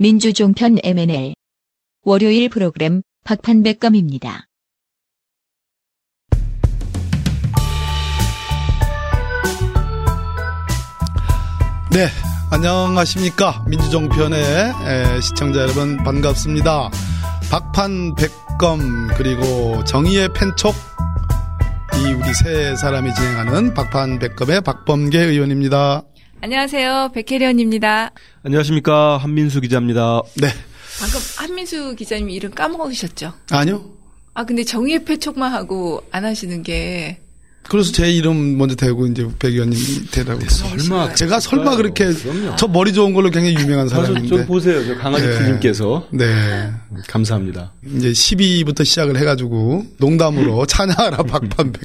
민주종편 MNL 월요일 프로그램 박판백검입니다. 네, 안녕하십니까. 민주종편의 에, 시청자 여러분 반갑습니다. 박판백검 그리고 정의의 펜촉 이 우리 세 사람이 진행하는 박판백검의 박범계 의원입니다. 안녕하세요. 백혜련입니다. 안녕하십니까. 한민수 기자입니다. 네, 방금 한민수 기자님 이름 까먹으셨죠? 아니요. 아, 근데 정의의 패촉만 하고 안 하시는 게. 그래서 제 이름 먼저 대고 이제 백 의원님이 대라고. 설마 제가 설마 그렇게 그럼요. 저 머리 좋은 걸로 굉장히 유명한 저, 저 사람인데. 보세요. 저 강아지 네. 부님께서 네. 감사합니다. 이제 12부터 시작을 해가지고 농담으로 찬양하라 박판백.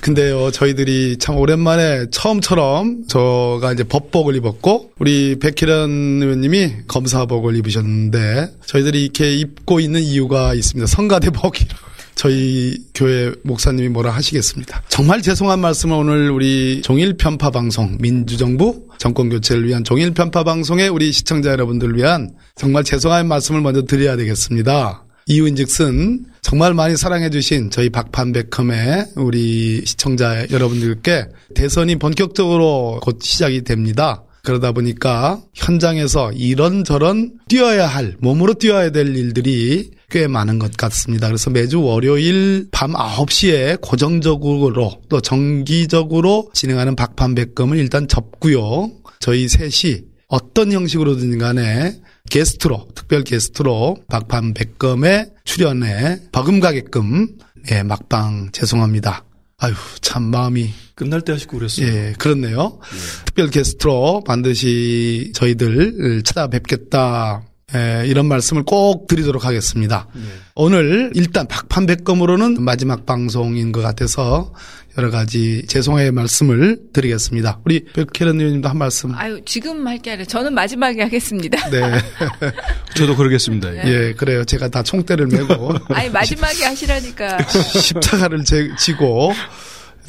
근데요 저희들이 참 오랜만에 처음처럼 저가 이제 법복을 입었고 우리 백희련 의원님이 검사복을 입으셨는데 저희들이 이렇게 입고 있는 이유가 있습니다. 성가대복이라고. 저희 교회 목사님이 뭐라 하시겠습니다. 정말 죄송한 말씀을 오늘 우리 종일 편파 방송 민주정부 정권 교체를 위한 종일 편파 방송의 우리 시청자 여러분들을 위한 정말 죄송한 말씀을 먼저 드려야 되겠습니다. 이유인즉슨 정말 많이 사랑해주신 저희 박판백컴의 우리 시청자 여러분들께 대선이 본격적으로 곧 시작이 됩니다. 그러다 보니까 현장에서 이런저런 뛰어야 할, 몸으로 뛰어야 될 일들이 꽤 많은 것 같습니다. 그래서 매주 월요일 밤 9시에 고정적으로 또 정기적으로 진행하는 박판백검을 일단 접고요. 저희 셋이 어떤 형식으로든 간에 게스트로, 특별 게스트로 박판 백검에 출연해 버금가게끔 예, 막방 죄송합니다. 아유, 참 마음이 끝날 때 하시고 그랬어요. 예, 그렇네요. 특별 게스트로 반드시 저희들 찾아뵙겠다. 예, 이런 말씀을 꼭 드리도록 하겠습니다. 오늘 일단 박판백검으로는 마지막 방송인 것 같아서 여러 가지 죄송의 말씀을 드리겠습니다. 우리 백혜련 의원님도 한 말씀. 아유, 지금 할 게 아니라 저는 마지막에 하겠습니다. 네. 저도 그러겠습니다. 예. 예, 그래요. 제가 다 총대를 메고 아니, 마지막에 하시라니까. 십자가를 제- 지고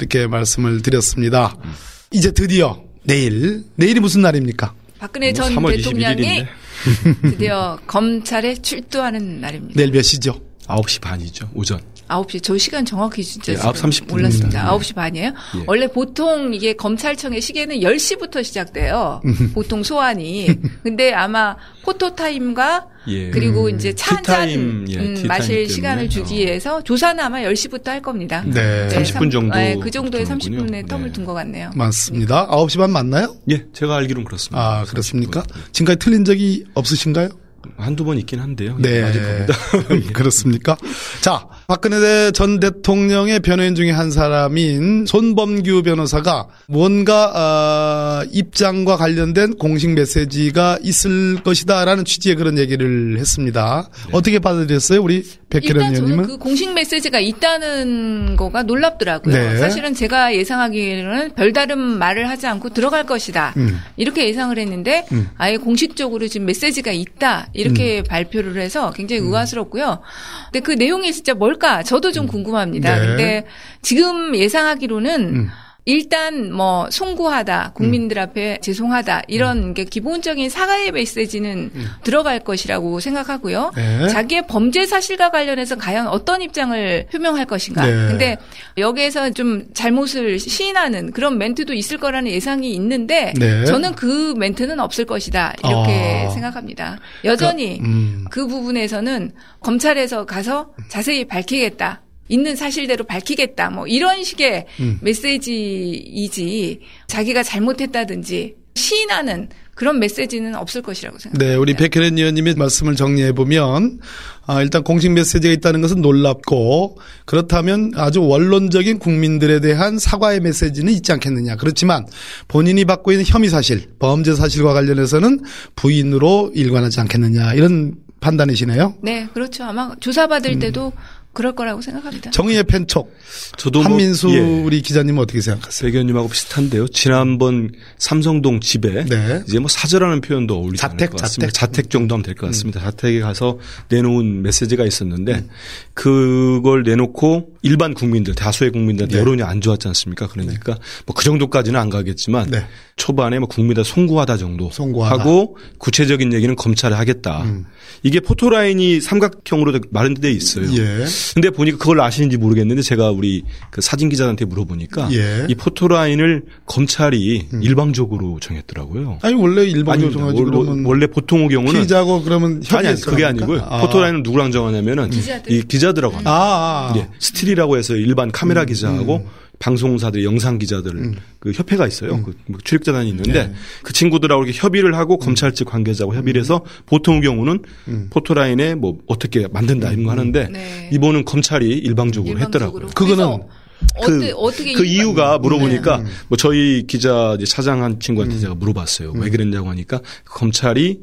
이렇게 말씀을 드렸습니다. 이제 드디어 내일, 내일이 무슨 날입니까? 박근혜 전 3월 대통령이 21일인데 드디어 검찰에 출두하는 날입니다. 내일 몇 시죠? 9시 반이죠. 오전. 9시, 저 시간 정확히 진짜 예, 지금 9시 30분 몰랐습니다. 입니다. 9시 반이에요? 예. 원래 보통 이게 검찰청의 시계는 10시부터 시작돼요. 보통 소환이. 근데 아마 포토 타임과 예. 그리고 이제 차 한잔 예, 음, 마실 때문에. 시간을 주기 어. 위해서 조사는 아마 10시부터 할 겁니다. 네. 30분 정도 네, 그 정도의 두는군요. 30분의 텀을 네. 둔것 같네요. 맞습니다. 9시 반 맞나요? 예, 제가 알기로는 그렇습니다. 아, 그렇습니까? 지금까지 틀린 적이 없으신가요? 한두 번 있긴 한데요. 네. 예, 맞을 겁니다. 그렇습니까? 자, 박근혜 전 대통령의 변호인 중에 한 사람인 손범규 변호사가 뭔가 어, 입장과 관련된 공식 메시지가 있을 것이다라는 취지의 그런 얘기를 했습니다. 어떻게 받아들였어요, 우리 백혜련 일단 저는 의원님은? 그 공식 메시지가 있다는 거가 놀랍더라고요. 네. 사실은 제가 예상하기에는 별다른 말을 하지 않고 들어갈 것이다. 음. 이렇게 예상을 했는데 음. 아예 공식적으로 지금 메시지가 있다. 이렇게 발표를 해서 굉장히 음. 의아스럽고요. 근데 그 내용이 진짜 뭘까? 저도 좀 궁금합니다. 네. 근데 지금 예상하기로는 음. 일단 뭐 송구하다, 국민들 앞에 죄송하다 이런 게 기본적인 사과의 메시지는 들어갈 것이라고 생각하고요. 네. 자기의 범죄 사실과 관련해서 과연 어떤 입장을 표명할 것인가. 네. 근데 여기에서 좀 잘못을 시인하는 그런 멘트도 있을 거라는 예상이 있는데 네. 저는 그 멘트는 없을 것이다 이렇게 아. 생각합니다. 여전히 그, 음. 그 부분에서는 검찰에서 가서 자세히 밝히겠다. 있는 사실대로 밝히겠다. 뭐 이런 식의 음. 메시지이지 자기가 잘못했다든지 시인하는 그런 메시지는 없을 것이라고 생각합니다. 네, 우리 백혜련 의원님의 말씀을 정리해 보면 아, 일단 공식 메시지가 있다는 것은 놀랍고 그렇다면 아주 원론적인 국민들에 대한 사과의 메시지는 있지 않겠느냐. 그렇지만 본인이 받고 있는 혐의 사실, 범죄 사실과 관련해서는 부인으로 일관하지 않겠느냐 이런 판단이시네요. 네, 그렇죠. 아마 조사받을 때도 그럴 거라고 생각합니다. 정의의 펜촉. 저도 한민수 뭐, 예. 우리 기자님은 어떻게 생각하세요? 배견님하고 비슷한데요. 지난번 삼성동 집에 네. 이제 뭐 사저라는 표현도 어울리지 자택, 않을 것 같습니다. 자택, 자택 정도 하면 될 것 같습니다. 음. 자택에 가서 내놓은 메시지가 있었는데 음. 그걸 내놓고 일반 국민들 다수의 국민들한테 네. 여론이 안 좋았지 않습니까? 그러니까 네. 뭐그 정도까지는 안 가겠지만 네. 초반에 뭐 국민들 송구하다 정도 송구하다. 하고 구체적인 얘기는 검찰에 하겠다. 음. 이게 포토라인이 삼각형으로 마련돼 있어요. 예. 근데 보니까 그걸 아시는지 모르겠는데 제가 우리 그 사진 기자한테 물어보니까 예. 이 포토라인을 검찰이 음. 일방적으로 정했더라고요. 아니 원래 일방적으로 정하지 그러면 원래 보통의 경우는 피자고 그러면 아니 아니 그게 아니고요. 아. 포토라인은 누구랑 정하냐면은 기자들. 이 기자들하고 합니다. 아, 아. 예. 스틸이라고 해서 일반 카메라 음. 기자하고 음. 방송사들, 영상 기자들 음. 그 협회가 있어요. 음. 그뭐 출입자단이 있는데 네. 그 친구들하고 이렇게 협의를 하고 음. 검찰 측 관계자하고 협의를 해서 보통 경우는 음. 포토라인에 뭐 어떻게 만든다 이런 거 하는데 네. 이번은 검찰이 일방적으로, 일방적으로. 했더라고요. 그거는 그, 어떻게 그 이유가 물어보니까 네. 뭐 저희 기자 사장 한 친구한테 음. 제가 물어봤어요. 음. 왜 그랬냐고 하니까 검찰이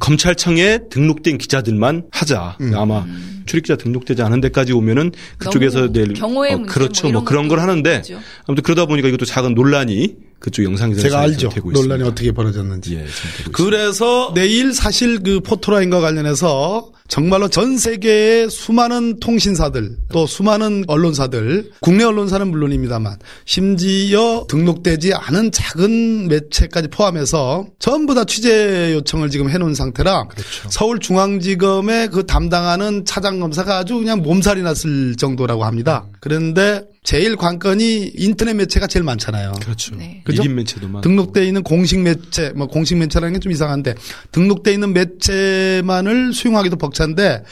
검찰청에 등록된 기자들만 하자. 음. 아마 음. 출입기자 등록되지 않은 데까지 오면은 그쪽에서 낼 경호의 어, 문제 그렇죠. 뭐, 뭐 그런 걸 하는데 그렇죠. 아무튼 그러다 보니까 이것도 작은 논란이 그쪽 영상 제가 알죠. 논란이 있습니다. 어떻게 벌어졌는지. 예, 그래서 내일 사실 그 포토라인과 관련해서 정말로 전 세계의 수많은 통신사들 또 수많은 언론사들 국내 언론사는 물론입니다만 심지어 등록되지 않은 작은 매체까지 포함해서 전부 다 취재 요청을 지금 해놓은 상태라 그렇죠. 서울중앙지검에 그 담당하는 차장검사가 아주 그냥 몸살이 났을 정도라고 합니다. 그런데 제일 관건이 인터넷 매체가 제일 많잖아요. 그렇죠. 네. 그죠? 매체도 많고. 등록돼 있는 공식 매체, 뭐 공식 매체라는 게 좀 이상한데 등록돼 있는 매체만을 수용하기도 벅 찬데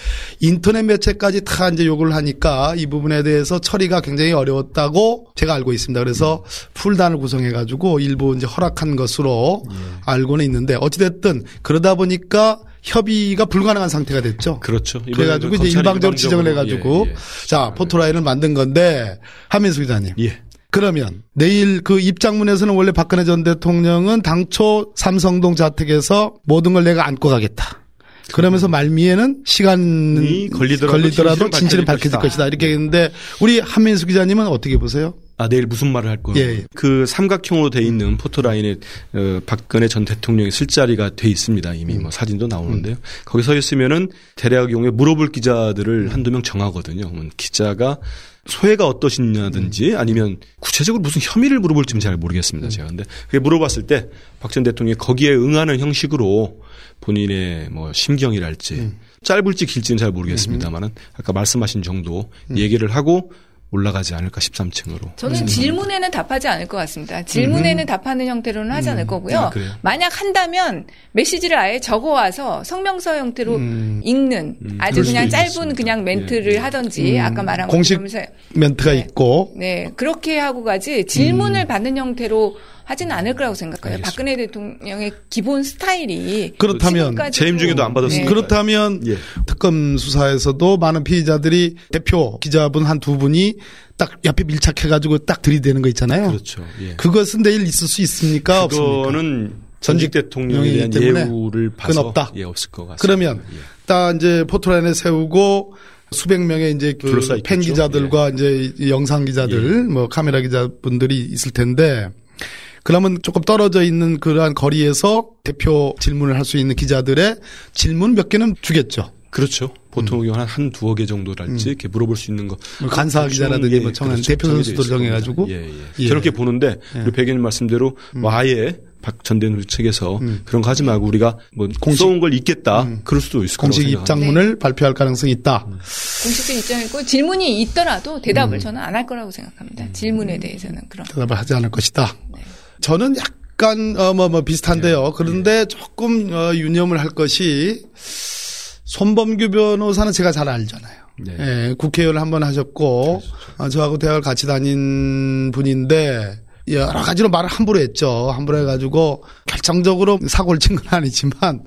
인터넷 매체까지 다 이제 요구를 하니까 이 부분에 대해서 처리가 굉장히 어려웠다고 제가 알고 있습니다. 그래서 풀단을 구성해 가지고 일부 이제 허락한 것으로 예. 알고는 있는데 어찌됐든 그러다 보니까 협의가 불가능한 상태가 됐죠. 그렇죠. 그래가지고 이제 일방적으로 지정을 해가지고 예, 예. 자 포토라인을 만든 건데 하민수 기자님. 예. 그러면 내일 그 입장문에서는 원래 박근혜 전 대통령은 당초 삼성동 자택에서 모든 걸 내가 안고 가겠다. 그러면서 말미에는 시간이 걸리더라도, 걸리더라도 진실은 밝혀질 것이다. 것이다. 이렇게 했는데 우리 한민수 기자님은 어떻게 보세요? 아 내일 무슨 말을 할 거예요? 예, 그 삼각형으로 돼 있는 포토라인에 어, 박근혜 전 대통령의 술자리가 돼 있습니다. 이미 뭐 사진도 나오는데요. 음. 거기 서 있으면은 대략 경우에 물어볼 기자들을 한두 명 정하거든요. 기자가 소회가 어떠시냐든지 아니면 구체적으로 무슨 혐의를 물어볼지는 잘 모르겠습니다. 제가 근데 그게 물어봤을 때 박 전 대통령이 거기에 응하는 형식으로 본인의 뭐 심경이랄지 음. 짧을지 길지는 잘 모르겠습니다만은 아까 말씀하신 정도 음. 얘기를 하고 올라가지 않을까 13층으로. 저는 질문에는 답하지 않을 것 같습니다. 질문에는 음. 답하는 형태로는 하지 않을 음. 거고요. 아, 만약 한다면 메시지를 아예 적어와서 성명서 형태로 음. 읽는 음. 아주 그냥 짧은 있습니다. 그냥 멘트를 예. 하던지 음. 아까 말한 공식 멘트가 네. 있고. 네 그렇게 하고 가지 질문을 받는 형태로 하지는 않을 거라고 생각해요. 알겠습니다. 박근혜 대통령의 기본 스타일이 그렇다면 재임 중에도 안 받았습니다. 네. 그렇다면 예. 특검 수사에서도 많은 피의자들이 대표 기자분 한 두 분이 딱 옆에 밀착해가지고 딱 들이대는 거 있잖아요. 그렇죠. 예. 그것은 내일 있을 수 있습니까? 그거는 전직 대통령에 대한 예우를 봐서 없다. 예, 없을 것 같습니다. 그러면 예. 딱 이제 포토라인에 세우고 수백 명의 이제 그 팬 기자들과 예. 이제 영상 기자들, 예. 뭐 카메라 기자분들이 있을 텐데 그러면 조금 떨어져 있는 그러한 거리에서 대표 질문을 할 수 있는 기자들의 질문 몇 개는 주겠죠. 그렇죠. 보통 음. 한, 한 두어 개 정도랄지 음. 이렇게 물어볼 수 있는 거. 뭐 간사 기자라든지 예, 뭐 청한 그렇죠. 대표 선수들 정해가지고. 예, 예. 예. 저렇게 보는데 예. 우리 백인 말씀대로 음. 뭐 아예 박전 대통령 측에서 음. 그런 거 하지 말고 우리가 뭐 공식, 써온 걸 읽겠다. 음. 그럴 수도 있을 공식 입장문을 네. 발표할 가능성이 있다. 음. 공식적 입장이고 질문이 있더라도 대답을 저는 안 할 거라고 생각합니다. 질문에 대해서는 그런. 대답을 하지 않을 것이다. 네. 저는 약간 어뭐뭐 뭐 비슷한데요. 네. 그런데 조금 어, 유념을 할 것이 손범규 변호사는 제가 잘 알잖아요. 네. 예, 국회의원을 한 번 하셨고 그렇죠. 어, 저하고 대학을 같이 다닌 분인데 여러 가지로 말을 함부로 했죠. 함부로 해가지고 결정적으로 사고를 친 건 아니지만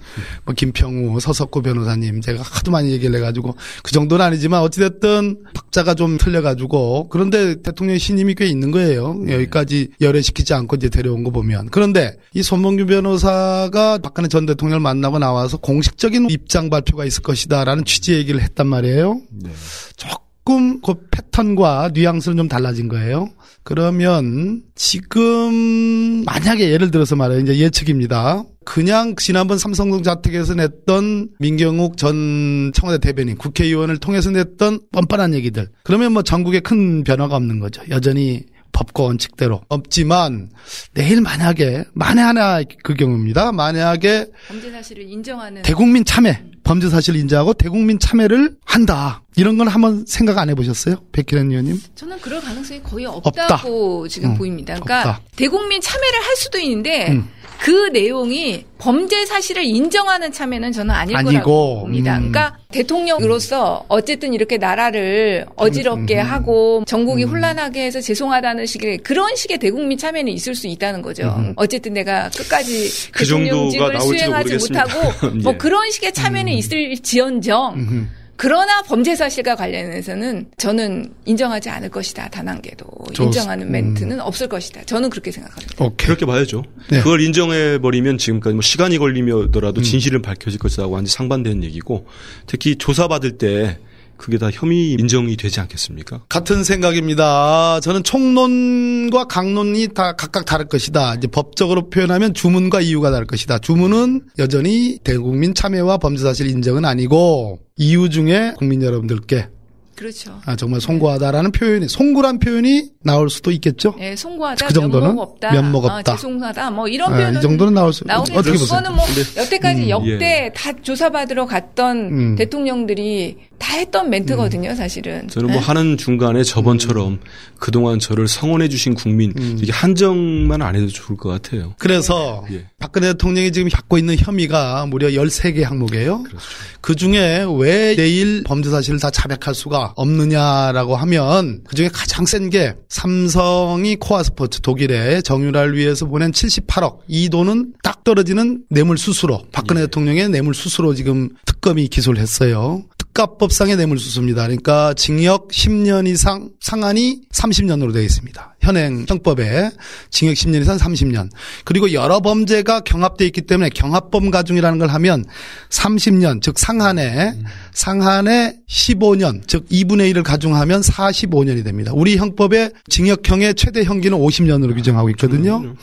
뭐 김평우, 서석구 변호사님 제가 하도 많이 얘기를 해가지고 그 정도는 아니지만 어찌됐든 박자가 좀 틀려가지고 그런데 대통령 신임이 꽤 있는 거예요. 네. 여기까지 열애시키지 않고 이제 데려온 거 보면 그런데 이 손범규 변호사가 박근혜 전 대통령을 만나고 나와서 공식적인 입장 발표가 있을 것이다라는 취지 얘기를 했단 말이에요. 네. 조금 그 패턴과 뉘앙스는 좀 달라진 거예요. 그러면 지금 만약에 예를 들어서 말해요. 이제 예측입니다. 그냥 지난번 삼성동 자택에서 냈던 민경욱 전 청와대 대변인 국회의원을 통해서 냈던 뻔뻔한 얘기들. 그러면 뭐 전국에 큰 변화가 없는 거죠. 여전히 법과 원칙대로 없지만 내일 만약에 만에 하나 그 경우입니다. 만약에 범죄 사실을 인정하는 대국민 참여 범죄 사실을 인정하고 대국민 참여를 한다. 이런 건 한번 생각 안 해보셨어요? 백기란 의원님? 저는 그럴 가능성이 거의 없다고 없다. 지금 음, 보입니다. 그러니까 없다. 대국민 참여를 할 수도 있는데 음. 그 내용이 범죄 사실을 인정하는 참여는 저는 아닐 아니고, 거라고 봅니다. 음. 그러니까 대통령으로서 어쨌든 이렇게 나라를 어지럽게 음. 하고 전국이 음. 혼란하게 해서 죄송하다는 식의 그런 식의 대국민 참여는 있을 수 있다는 거죠. 음. 어쨌든 내가 끝까지 그 대통령직을 수행하지 못하고 뭐 예. 그런 식의 참여는 음. 있을 지언정 그러나 범죄 사실과 관련해서는 저는 인정하지 않을 것이다. 단 한 개도 좋, 인정하는 멘트는 음. 없을 것이다. 저는 그렇게 생각합니다. 오케이. 그렇게 봐야죠. 네. 그걸 인정해 버리면 지금까지 뭐 시간이 걸리더라도 음. 진실은 밝혀질 것이라고 완전 상반되는 얘기고 특히 조사받을 때 그게 다 혐의 인정이 되지 않겠습니까? 같은 생각입니다. 저는 총론과 강론이 다 각각 다를 것이다. 이제 법적으로 표현하면 주문과 이유가 다를 것이다. 주문은 여전히 대국민 참여와 범죄 사실 인정은 아니고 이유 중에 국민 여러분들께 그렇죠. 아, 정말 송구하다라는 표현이 송구란 표현이 나올 수도 있겠죠. 네, 송구하다. 그 정도는 면목 없다. 면목 없다. 아, 죄송하다. 뭐 이런 표현 네, 이 정도는 나올 수. 나오겠죠. 어떻게 보세요? 그거는 뭐 여태까지 음, 역대 예. 다 조사받으러 갔던 음. 대통령들이 다 했던 멘트거든요, 음. 사실은. 저는 뭐 네? 하는 중간에 저번처럼 음. 그동안 저를 성원해 주신 국민 음. 이게 한정만 안 해도 좋을 것 같아요. 그래서 예. 박근혜 대통령이 지금 갖고 있는 혐의가 무려 13개 항목이에요. 그렇죠. 그 중에 왜 내일 범죄 사실을 다 자백할 수가 없느냐라고 하면 그 중에 가장 센 게 삼성이 코아 스포츠 독일에 정유라를 위해서 보낸 78억 이 돈은 딱 떨어지는 뇌물 수수로 박근혜 예. 대통령의 뇌물 수수로 지금 특검이 기소를 했어요. 특가법상의 뇌물수수입니다. 그러니까 징역 10년 이상 상한이 30년으로 되어 있습니다. 현행 형법에 징역 10년 이상 30년. 그리고 여러 범죄가 경합되어 있기 때문에 경합범 가중이라는 걸 하면 30년 즉 상한에 상한에 15년 즉 2분의 1을 가중하면 45년이 됩니다. 우리 형법에 징역형의 최대 형기는 50년으로 규정하고 있거든요.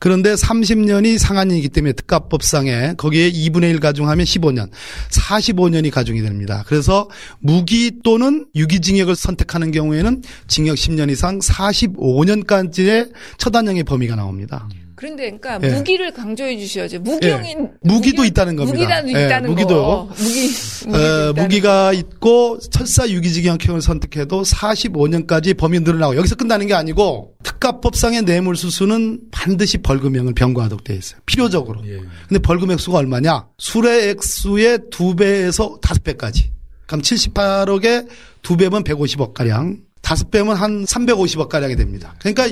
그런데 30년이 상한이기 때문에 특가법상에 거기에 2분의 1 가중하면 15년, 45년이 가중이 됩니다. 그래서 무기 또는 유기징역을 선택하는 경우에는 징역 10년 이상 45년까지의 처단형의 범위가 나옵니다. 그런데 그러니까 예. 무기를 강조해 주셔야죠. 무기형인 예. 무기도 무기, 있다는 겁니다. 무기도 예. 있다는 무기도 거. 무기 어, 무기가 거. 있고 철사 유기징역형을 선택해도 45년까지 범위 늘어나고 여기서 끝나는 게 아니고 특가법상의 뇌물수수는 반드시 벌금형을 병과하도록 되어 있어요. 필요적으로. 예. 근데 벌금 액수가 얼마냐? 술의 액수의 두 배에서 다섯 배까지. 그럼 78억에 두 배면 150억 가량. 다섯 배면 한 350억 가량이 됩니다. 그러니까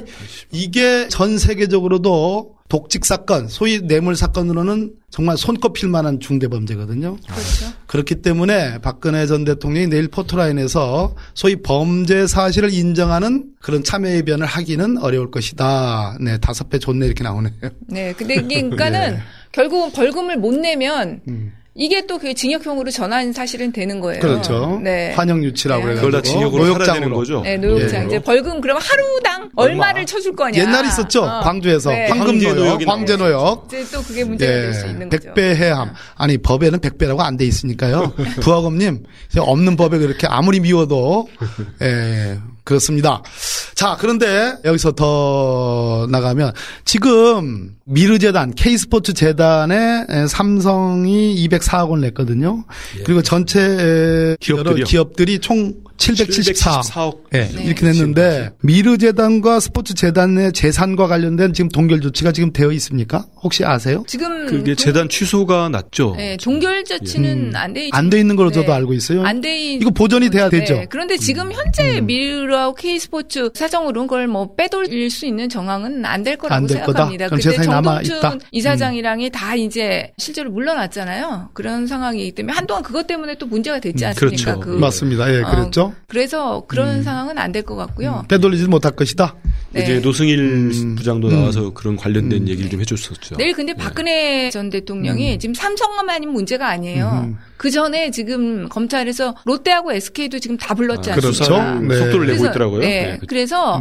이게 전 세계적으로도 독직 사건, 소위 뇌물 사건으로는 정말 손꼽힐 만한 중대 범죄거든요. 그렇죠. 그렇기 때문에 박근혜 전 대통령이 내일 포토라인에서 소위 범죄 사실을 인정하는 그런 참여 의 변을 하기는 어려울 것이다. 네, 다섯 배 좋네 이렇게 나오네요. 네, 근데 이게 그러니까는 네. 결국은 벌금을 못 내면 음. 이게 또 그 징역형으로 전환 사실은 되는 거예요. 그렇죠. 네. 환영 유치라고 네. 그걸 다 징역으로 노역장으로 거죠. 네, 노역장. 예. 이제 벌금 그러면 하루당 얼마를 얼마? 쳐줄 거냐. 옛날 있었죠. 어. 광주에서 네. 황금 노역, 황제 노역. 이제 또 그게 문제가 예. 될수 있는 거죠. 백배 해함. 아니 법에는 백배라고 안 돼 있으니까요. 부하검님 없는 법에 그렇게 아무리 미워도 예, 그렇습니다. 자, 그런데 여기서 더 나가면 지금 미르재단, K스포츠 재단에 삼성이 204억 원 냈거든요. 예. 그리고 전체 기업들이요. 여러 기업들이 총 774억 네, 네. 이렇게 냈는데 미르 재단과 스포츠 재단의 재산과 관련된 지금 동결 조치가 지금 되어 있습니까? 혹시 아세요? 지금 그게 동... 재단 취소가 났죠. 네, 동결 조치는 음. 안돼 안돼 있는 걸로 저도 네. 알고 있어요. 안돼 이거 보전이 돼야 네. 되죠. 그런데 지금 음. 현재 음. 미르하고 K스포츠 사정으로 그걸 뭐 빼돌릴 수 있는 정황은 안 될 거라고 안 될 생각합니다. 그럼 그때 정동춘 이사장이랑이 음. 다 이제 실제로 물러났잖아요. 그런 상황이기 때문에 한동안 그것 때문에 또 문제가 됐지 음, 않습니까? 그렇죠. 그, 맞습니다. 예, 그랬죠. 그렇죠. 그래서 그런 음. 상황은 안 될 것 같고요. 음. 되돌리지 못할 것이다. 네. 이제 노승일 음. 부장도 나와서 음. 그런 관련된 음. 얘기를 좀 해줬었죠. 내일 근데 네. 박근혜 전 대통령이 음. 지금 삼성만이 문제가 아니에요. 그 전에 지금 검찰에서 롯데하고 SK도 지금 다 불렀지 아, 않습니까? 그렇죠. 네. 속도를 내고 있더라고요. 네. 네. 그래서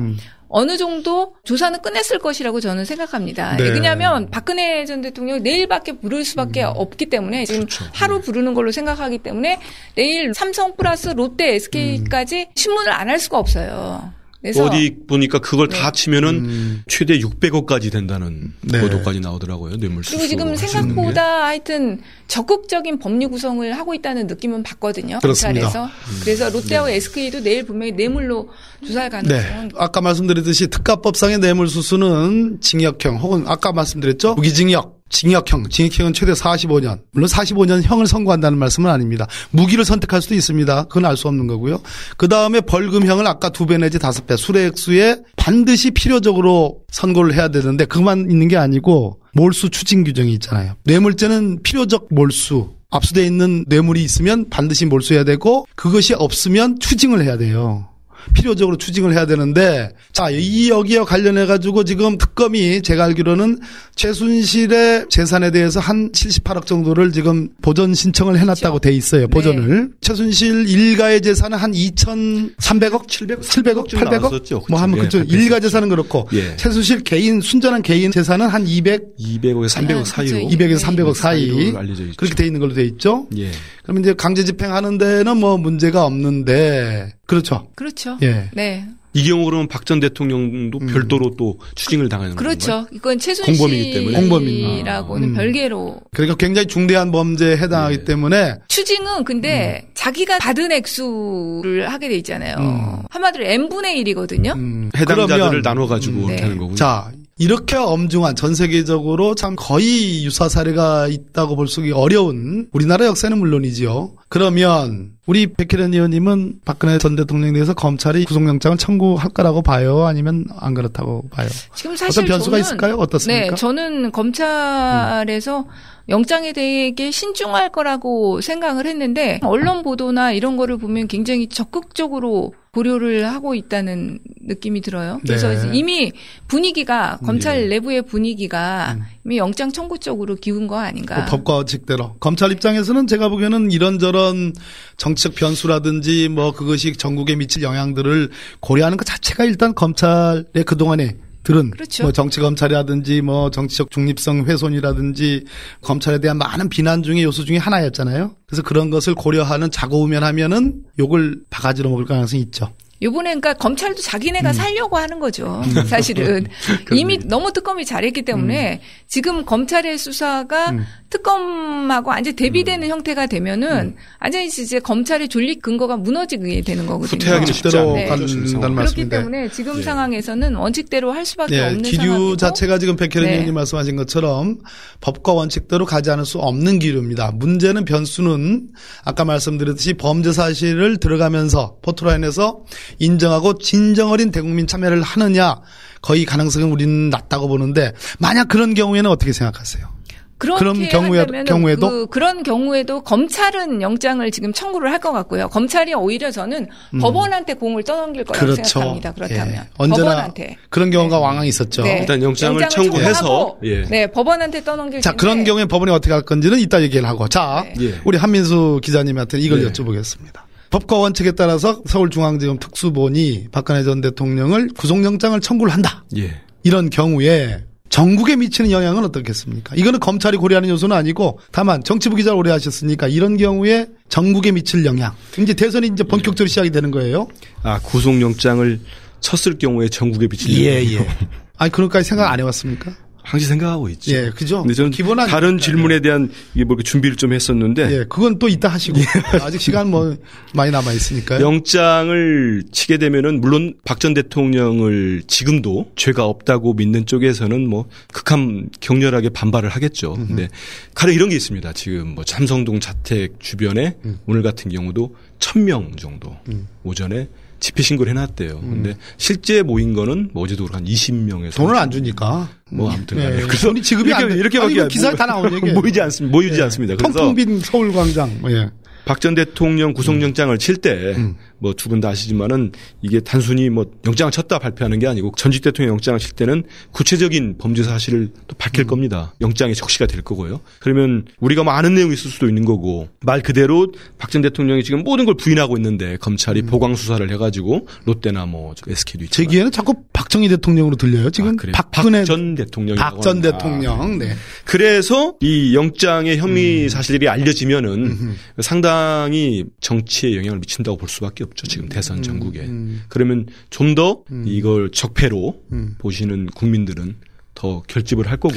어느 정도 조사는 끝냈을 것이라고 저는 생각합니다. 네. 왜냐하면 박근혜 전 대통령 내일밖에 부를 수밖에 음. 없기 때문에 지금 그렇죠. 하루 네. 부르는 걸로 생각하기 때문에 내일 삼성 플러스 롯데 SK까지 음. 신문을 안 할 수가 없어요. 어디 보니까 그걸 네. 다 치면은 음. 최대 600억까지 된다는 네. 보도까지 나오더라고요. 뇌물수수. 그리고 지금 생각보다 하여튼 적극적인 법률 구성을 하고 있다는 느낌은 받거든요. 그렇습니다. 검찰에서. 음. 그래서 롯데와 네. SK도 내일 분명히 뇌물로 조사할 가능성은. 네. 아까 말씀드렸듯이 특가법상의 뇌물수수는 징역형 혹은 아까 말씀드렸죠 무기징역 징역형, 징역형은 최대 45년. 물론 45년 형을 선고한다는 말씀은 아닙니다. 무기를 선택할 수도 있습니다. 그건 알 수 없는 거고요. 그 다음에 벌금형을 아까 두 배 내지 다섯 배 수의 액수에 반드시 필요적으로 선고를 해야 되는데 그만 있는 게 아니고 몰수 추징 규정이 있잖아요. 뇌물죄는 필요적 몰수. 압수돼 있는 뇌물이 있으면 반드시 몰수해야 되고 그것이 없으면 추징을 해야 돼요. 필요적으로 추징을 해야 되는데 자, 이 여기와 관련해 가지고 지금 특검이 제가 알기로는 최순실의 재산에 대해서 한 78억 정도를 지금 보전 신청을 해 놨다고 돼 있어요. 보전을. 네. 최순실 일가의 재산은 한 2,300억, 700억, 700억, 800억 뭐 하면 예, 그쪽 일가 재산은 그렇고 예. 최순실 개인 순전한 개인 재산은 한 200, 200억에서 300억 사이로 200에서 300억 사이 그렇게 돼 있는 걸로 돼 있죠. 예. 그러면 이제 강제 집행하는 데는 뭐 문제가 없는데 그렇죠. 그렇죠. 예. 네. 이 경우 그러면 박 전 대통령도 음. 별도로 또 추징을 당하는 거죠. 그렇죠. 건가요? 이건 최순실 공범이기 때문에 공범이라고는 음. 별개로. 그러니까 굉장히 중대한 범죄에 해당하기 네. 때문에 추징은 근데 음. 자기가 받은 액수를 하게 돼 있잖아요. 음. 한마디로 n 분의 1이거든요. 음. 해당자들을 나눠 가지고 네. 하는 거군요. 자, 이렇게 엄중한 전 세계적으로 참 거의 유사 사례가 있다고 볼수 어려운 우리나라 역사는 물론이지요. 그러면 우리 백혜련 의원님은 박근혜 전 대통령에 대해서 검찰이 구속영장을 청구할 거라고 봐요? 아니면 안 그렇다고 봐요? 지금 사실 어떤 변수가 저는, 있을까요? 어떻습니까? 네, 저는 검찰에서 음. 영장에 되게 신중할 거라고 생각을 했는데 언론 보도나 이런 거를 보면 굉장히 적극적으로 고려를 하고 있다는 느낌이 들어요. 그래서 네. 이미 분위기가 검찰 네. 내부의 분위기가 음. 이미 영장 청구 쪽으로 기운 거 아닌가. 그 법과 원칙대로 검찰 입장에서는 제가 보기에는 이런저런 정책 변수라든지 뭐 그것이 전국에 미칠 영향들을 고려하는 것 자체가 일단 검찰의 그동안에 들은 그렇죠. 뭐 정치 검찰이라든지 뭐 정치적 중립성 훼손이라든지 검찰에 대한 많은 비난 중의 요소 중에 하나였잖아요. 그래서 그런 것을 고려하는 자고우면 하면은 욕을 바가지로 먹을 가능성이 있죠. 요번에 그러니까 검찰도 자기네가 음. 살려고 하는 거죠. 음. 사실은 이미 너무 특검이 잘했기 때문에 음. 지금 검찰의 수사가 음. 특검하고 완전 대비되는 음. 형태가 되면은 음. 완전히 이제 검찰의 존립 근거가 무너지게 되는 거거든요. 후퇴하기 쉽대로 네. 간다는 그렇기 때문에 지금 네. 상황에서는 원칙대로 할 수밖에 네. 없는 기류 상황이고 자체가 지금 백혜련 네. 의원님 말씀하신 것처럼 법과 원칙대로 가지 않을 수 없는 기류입니다. 문제는 변수는 아까 말씀드렸듯이 범죄 사실을 들어가면서 포토라인에서 인정하고 진정 어린 대국민 참여를 하느냐 거의 가능성은 우리는 낮다고 보는데 만약 그런 경우에는 어떻게 생각하세요? 그런 경우에, 경우에도 그, 런 경우에도 검찰은 영장을 지금 청구를 할 것 같고요. 검찰이 오히려 저는 음. 법원한테 공을 떠넘길 거라고 그렇죠. 생각합니다. 그렇다면 예. 언제나 법원한테 그런 경우가 네. 왕왕 있었죠. 네. 일단 영장을, 청구해서 예. 네 법원한테 떠넘길. 자 그런 경우에 법원이 어떻게 할 건지는 이따 얘기를 하고 자 네. 예. 우리 한민수 기자님한테 이걸 네. 여쭤보겠습니다. 법과 원칙에 따라서 서울중앙지검 특수본이 박근혜 전 대통령을 구속영장을 청구를 한다. 예. 이런 경우에 전국에 미치는 영향은 어떻겠습니까? 이거는 검찰이 고려하는 요소는 아니고 다만 정치부 기자를 오래 하셨으니까 이런 경우에 전국에 미칠 영향. 이제 대선이 이제 본격적으로 시작이 되는 거예요. 아, 구속영장을 쳤을 경우에 전국에 미칠 예, 영향. 예, 예. 아니, 그런까지 생각 안 해봤습니까? 항상 생각하고 있죠. 예, 그죠. 근데 저는 기본 다른 질문에 대한 이게 뭐 준비를 좀 했었는데. 예, 그건 또 이따 하시고 예. 아직 시간 뭐 많이 남아 있으니까요. 영장을 치게 되면은 물론 박 전 대통령을 지금도 죄가 없다고 믿는 쪽에서는 뭐 극한 격렬하게 반발을 하겠죠. 음흠. 근데 가령 이런 게 있습니다. 지금 뭐 삼성동 자택 주변에 음. 오늘 같은 경우도 천 명 정도 음. 오전에 집회 신고를 해놨대요. 음. 근데 실제 모인 거는 뭐 어제도 한 20명에서 돈을 안 주니까 뭐 아무튼 네. 그 돈이 지급이 이렇게, 안 이렇게 아니, 기사 다 나온 얘기 모이지 않습니다. 모이지 네. 않습니다. 그래서 텅텅 빈 서울 광장. 예. 박전 대통령 구속영장을 칠때 뭐 두 분 다 아시지만은 이게 단순히 뭐 영장을 쳤다 발표하는 게 아니고 전직 대통령 영장을 칠 때는 구체적인 범죄 사실을 또 밝힐 음. 겁니다. 영장에 적시가 될 거고요. 그러면 우리가 뭐 아는 내용이 있을 수도 있는 거고 말 그대로 박 전 대통령이 지금 모든 걸 부인하고 있는데 검찰이 음. 보강 수사를 해가지고 롯데나 뭐 SK도 있죠. 제 귀에는 자꾸 박정희 대통령으로 들려요. 지금 아, 박근혜 전 대통령 박전 대통령. 네. 그래서 이 영장의 혐의 음. 사실이 알려지면은 음. 상당히 정치에 영향을 미친다고 볼 수밖에 없죠. 지금 대선 음. 전국에. 음. 그러면 좀 더 이걸 적폐로 보시는 국민들은 더 결집을 할 거고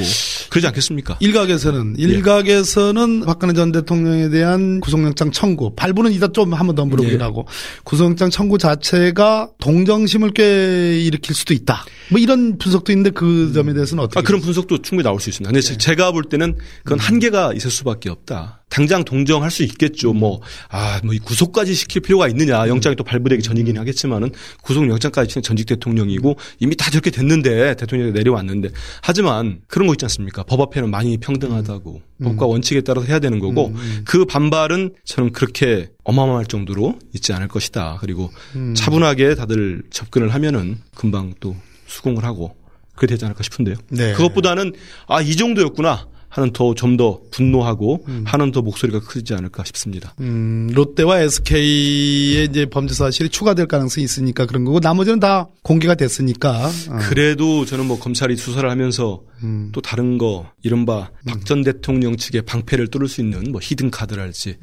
그러지 않겠습니까? 일각에서는 예. 일각에서는 예. 박근혜 전 대통령에 대한 구속영장 청구 발부는 이따 좀 한번 더 물어보긴 예. 하고 구속영장 청구 자체가 동정심을 꽤 일으킬 수도 있다. 뭐 이런 분석도 있는데 그 점에 대해서는 어떻게? 아, 그런 분석도 충분히 나올 수 있습니다. 근데 네. 제가 볼 때는 그건 음. 한계가 있을 수밖에 없다. 당장 동정할 수 있겠죠. 음. 뭐, 아, 뭐, 구속까지 시킬 필요가 있느냐. 영장이 또 발부되기 전이긴 하겠지만은 구속 영장까지 치는 전직 대통령이고 이미 다 저렇게 됐는데 대통령이 내려왔는데 하지만 그런 거 있지 않습니까? 법 앞에는 많이 평등하다고 음. 법과 원칙에 따라서 해야 되는 거고 음. 음. 그 반발은 저는 그렇게 어마어마할 정도로 있지 않을 것이다. 그리고 음. 차분하게 다들 접근을 하면은 금방 또 수긍을 하고 그게 되지 않을까 싶은데요. 네. 그것보다는 아, 이 정도였구나. 하는 더 좀 더 분노하고 음. 하는 더 목소리가 크지 않을까 싶습니다. 음, 롯데와 SK의 이제 범죄 사실이 추가될 가능성이 있으니까 그런 거고 나머지는 다 공개가 됐으니까. 어. 그래도 저는 뭐 검찰이 수사를 하면서 음. 또 다른 거 이른바 음. 박전 대통령 측의 방패를 뚫을 수 있는 뭐 히든 카드랄지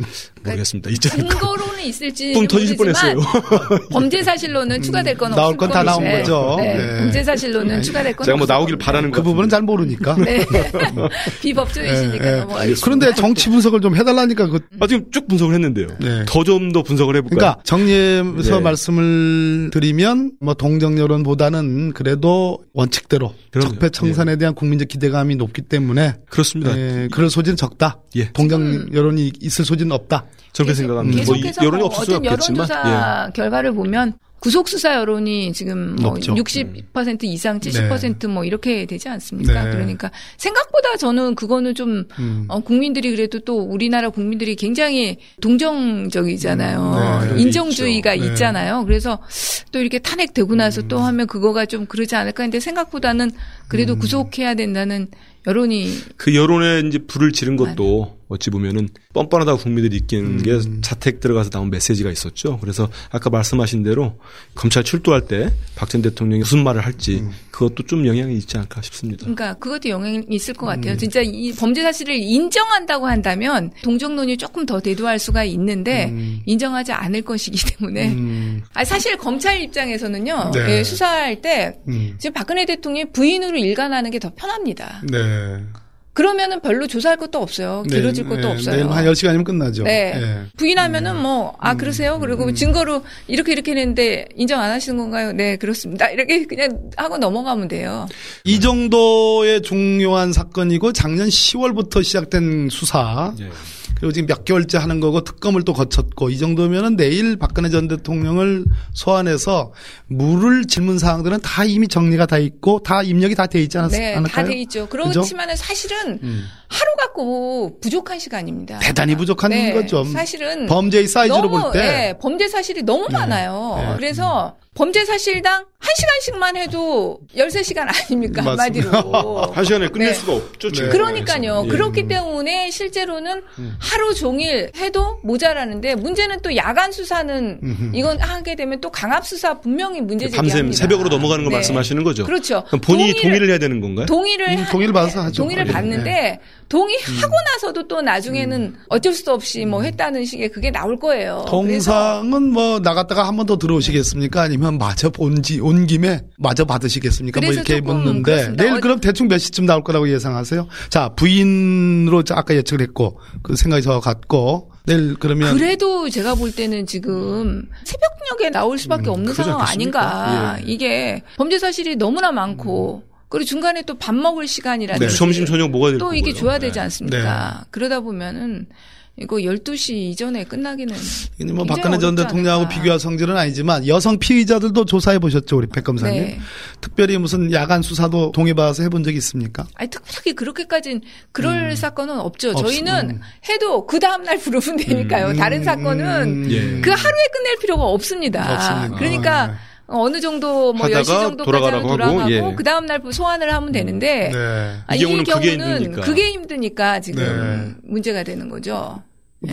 모르겠습니다. 그러니까 증거로는 있을지 뻥 터질 뻔했어요. 범죄 사실로는 음. 추가될 건 나올 건 다 나온 거죠. 네. 네. 범죄 사실로는 네. 추가될 건 제가 뭐 나오길 바라는 그 부분은 잘 모르니까. 네. 비법 조이시니까 네. 네. 그런데 정치 분석을 좀 해달라니까 그 아, 지금 쭉 분석을 했는데요. 네. 더좀 더 분석을 해볼까요? 그러니까 정리해서 네. 말씀을 드리면 뭐 동정 여론보다는 그래도 원칙대로 적폐 청산에 대한 국민 국민적 기대감이 높기 때문에 그렇습니다. 예, 그럴 소지는 적다. 예. 동정 여론이 있을 소지는 없다. 저렇게 생각합니다. 뭐 여론이 없을 수 없겠지만 여론조사 예. 결과를 보면 구속 수사 여론이 지금 뭐60% 이상 70%뭐 네. 이렇게 되지 않습니까? 네. 그러니까 생각보다 저는 그거는 좀 음. 어, 국민들이 그래도 또 우리나라 국민들이 굉장히 동정적이잖아요. 음. 네. 인정주의가 네. 있잖아요. 그래서 또 이렇게 탄핵되고 나서 음. 또 하면 그거가 좀 그러지 않을까 했는데 생각보다는 그래도 음. 구속해야 된다는 여론이 그 여론에 이제 불을 지른 것도 어찌 보면은 뻔뻔하다고 국민들이 느끼는 음. 게 자택 들어가서 나온 메시지가 있었죠. 그래서 아까 말씀하신 대로 검찰 출두할 때 박 전 대통령이 무슨 말을 할지 음. 그것도 좀 영향이 있지 않을까 싶습니다. 그러니까 그것도 영향이 있을 것 같아요. 음. 진짜 이 범죄 사실을 인정한다고 한다면 동정론이 조금 더 대두할 수가 있는데 음. 인정하지 않을 것이기 때문에 음. 아 사실 검찰 입장에서는요 네. 예, 수사할 때 음. 지금 박근혜 대통령이 부인으로 일관하는 게 더 편합니다. 네. 그러면은 별로 조사할 것도 없어요. 네, 길어질 네, 것도 네, 없어요. 한 10시간이면 끝나죠. 네. 네. 부인하면은 뭐, 아, 음. 그러세요? 그리고 음. 증거로 이렇게 이렇게 했는데 인정 안 하시는 건가요? 네, 그렇습니다. 이렇게 그냥 하고 넘어가면 돼요. 이 정도의 중요한 사건이고 작년 10월부터 시작된 수사. 예. 그리고 지금 몇 개월째 하는 거고 특검을 또 거쳤고 이 정도면은 내일 박근혜 전 대통령을 소환해서 물을 질문 사항들은 다 이미 정리가 다 있고 다 입력이 다 돼 있지 않았, 네, 않을까요? 다 돼 있죠. 그렇지만은 사실은 음. 하루 갖고 부족한 시간입니다. 대단히 부족한 네, 거죠. 사실은 범죄의 사이즈로 볼 때. 네, 범죄 사실이 너무 네, 많아요. 네. 그래서 범죄 사실당 1시간씩만 해도 13시간 아닙니까? 한마디로. 1시간에 끝낼 네. 수가 없죠. 네. 그러니까요. 예. 그렇기 때문에 실제로는 음. 하루 종일 해도 모자라는데 문제는 또 야간 수사는 음흠. 이건 하게 되면 또 강압 수사 분명히 문제 제기합니다. 밤샘 새벽으로 넘어가는 거 네. 말씀하시는 거죠? 그렇죠. 본인이 동의를, 동의를 해야 되는 건가요? 동의를 음, 동의를 받아서 하죠. 동의를 받는데 네. 동의하고 음. 나서도 또 나중에는 음. 어쩔 수 없이 뭐 했다는 식의 그게 나올 거예요. 통상은 뭐 나갔다가 한 번 더 들어오시겠습니까? 아니면 마저 본지 온 김에 마저 받으시겠습니까? 뭐 이렇게 묻는데 그렇습니다. 내일 그럼 대충 몇 시쯤 나올 거라고 예상하세요? 자 부인으로 아까 예측을 했고 그 생각이 저 같고 내일 그러면 그래도 제가 볼 때는 지금 새벽녘에 나올 수밖에 음, 없는 상황 아닌가. 예. 이게 범죄 사실이 너무나 많고 음. 그리고 중간에 또 밥 먹을 시간이라든지 네. 점심 저녁 먹어야 또 이게 줘야 되지 네. 않습니까? 네. 그러다 보면은 이거 12시 이전에 끝나기는. 뭐 박근혜 전 대통령하고 비교할 성질은 아니지만 여성 피의자들도 조사해 보셨죠, 우리 백 검사님. 네. 특별히 무슨 야간 수사도 동해봐서 해본 적이 있습니까? 아니, 특별히 그렇게까지는 그럴 음. 사건은 없죠. 없, 저희는 음. 해도 그 다음날 부르면 되니까요. 음. 다른 사건은 예. 그 하루에 끝낼 필요가 없습니다. 없습니다. 그러니까 아. 어느 정도 뭐 10시 정도까지 돌아가고 예. 그 다음 날 소환을 하면 되는데 네. 아, 이 경우는, 그게, 힘드니까. 그게 힘드니까 지금 네. 문제가 되는 거죠.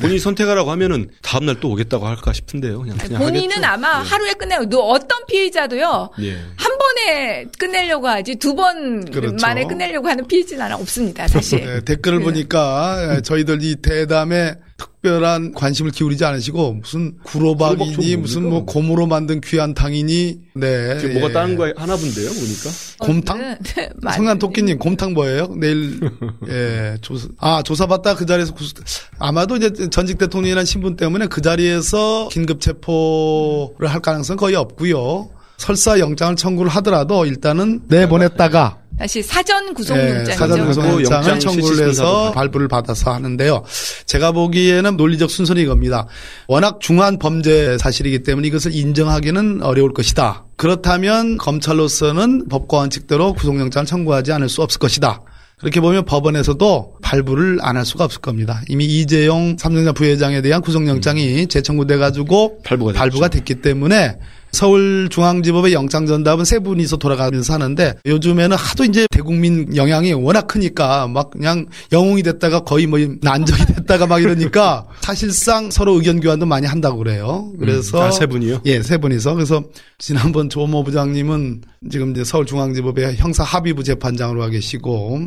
본인이 선택하라고 하면은 다음 날 또 오겠다고 할까 싶은데요. 그냥, 그냥 본인은 하겠죠. 아마 네. 하루에 끝내고 어떤 피해자도요. 예. 한 번에 끝내려고 하지 두번 그렇죠. 만에 끝내려고 하는 피해자는 없습니다. 사실. 네, 댓글을 네. 보니까 저희들 이 대담에 특별한 관심을 기울이지 않으시고 무슨 구로박이니 무슨 뭐 곰으로 만든 귀한 탕이니? 네 뭐가 예. 다른 거 하나 본데요 보니까? 곰탕? 어, 네, 네, 성난 토끼님 곰탕 뭐예요? 내일 예 조사 아 조사받다 그 자리에서 구수, 아마도 이제 전직 대통령이라는 신분 때문에 그 자리에서 긴급 체포를 할 가능성 은 거의 없고요 설사 영장을 청구를 하더라도 일단은 내보냈다가 다시 사전 구속영장이죠. 네, 사전 구속영장을 청구를 해서 발부를 받아서 하는데요. 제가 보기에는 논리적 순서는 이겁니다. 워낙 중한 범죄 사실이기 때문에 이것을 인정하기는 어려울 것이다. 그렇다면 검찰로서는 법과 원칙대로 구속영장을 청구하지 않을 수 없을 것이다. 그렇게 보면 법원에서도 발부를 안 할 수가 없을 겁니다. 이미 이재용 삼성전자 부회장에 대한 구속영장이 재청구돼 가지고 발부가, 발부가 됐기 때문에 서울중앙지법의 영장전답은 세 분이서 돌아가면서 하는데 요즘에는 하도 이제 대국민 영향이 워낙 크니까 막 그냥 영웅이 됐다가 거의 뭐 난적이 됐다가 막 이러니까 사실상 서로 의견 교환도 많이 한다고 그래요. 그래서 음, 아, 세 분이요? 예, 세 분이서 그래서 지난번 조모 부장님은 지금 이제 서울중앙지법의 형사 합의부 재판장으로 가 계시고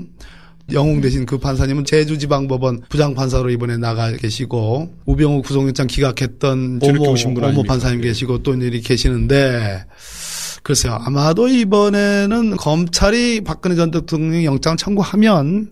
영웅 대신 그 판사님은 제주지방법원 부장판사로 이번에 나가 계시고 우병우 구속영장 기각했던 오모, 오모 판사님 계시고 또 일이 계시는데 글쎄요. 아마도 이번에는 검찰이 박근혜 전 대통령 영장 청구하면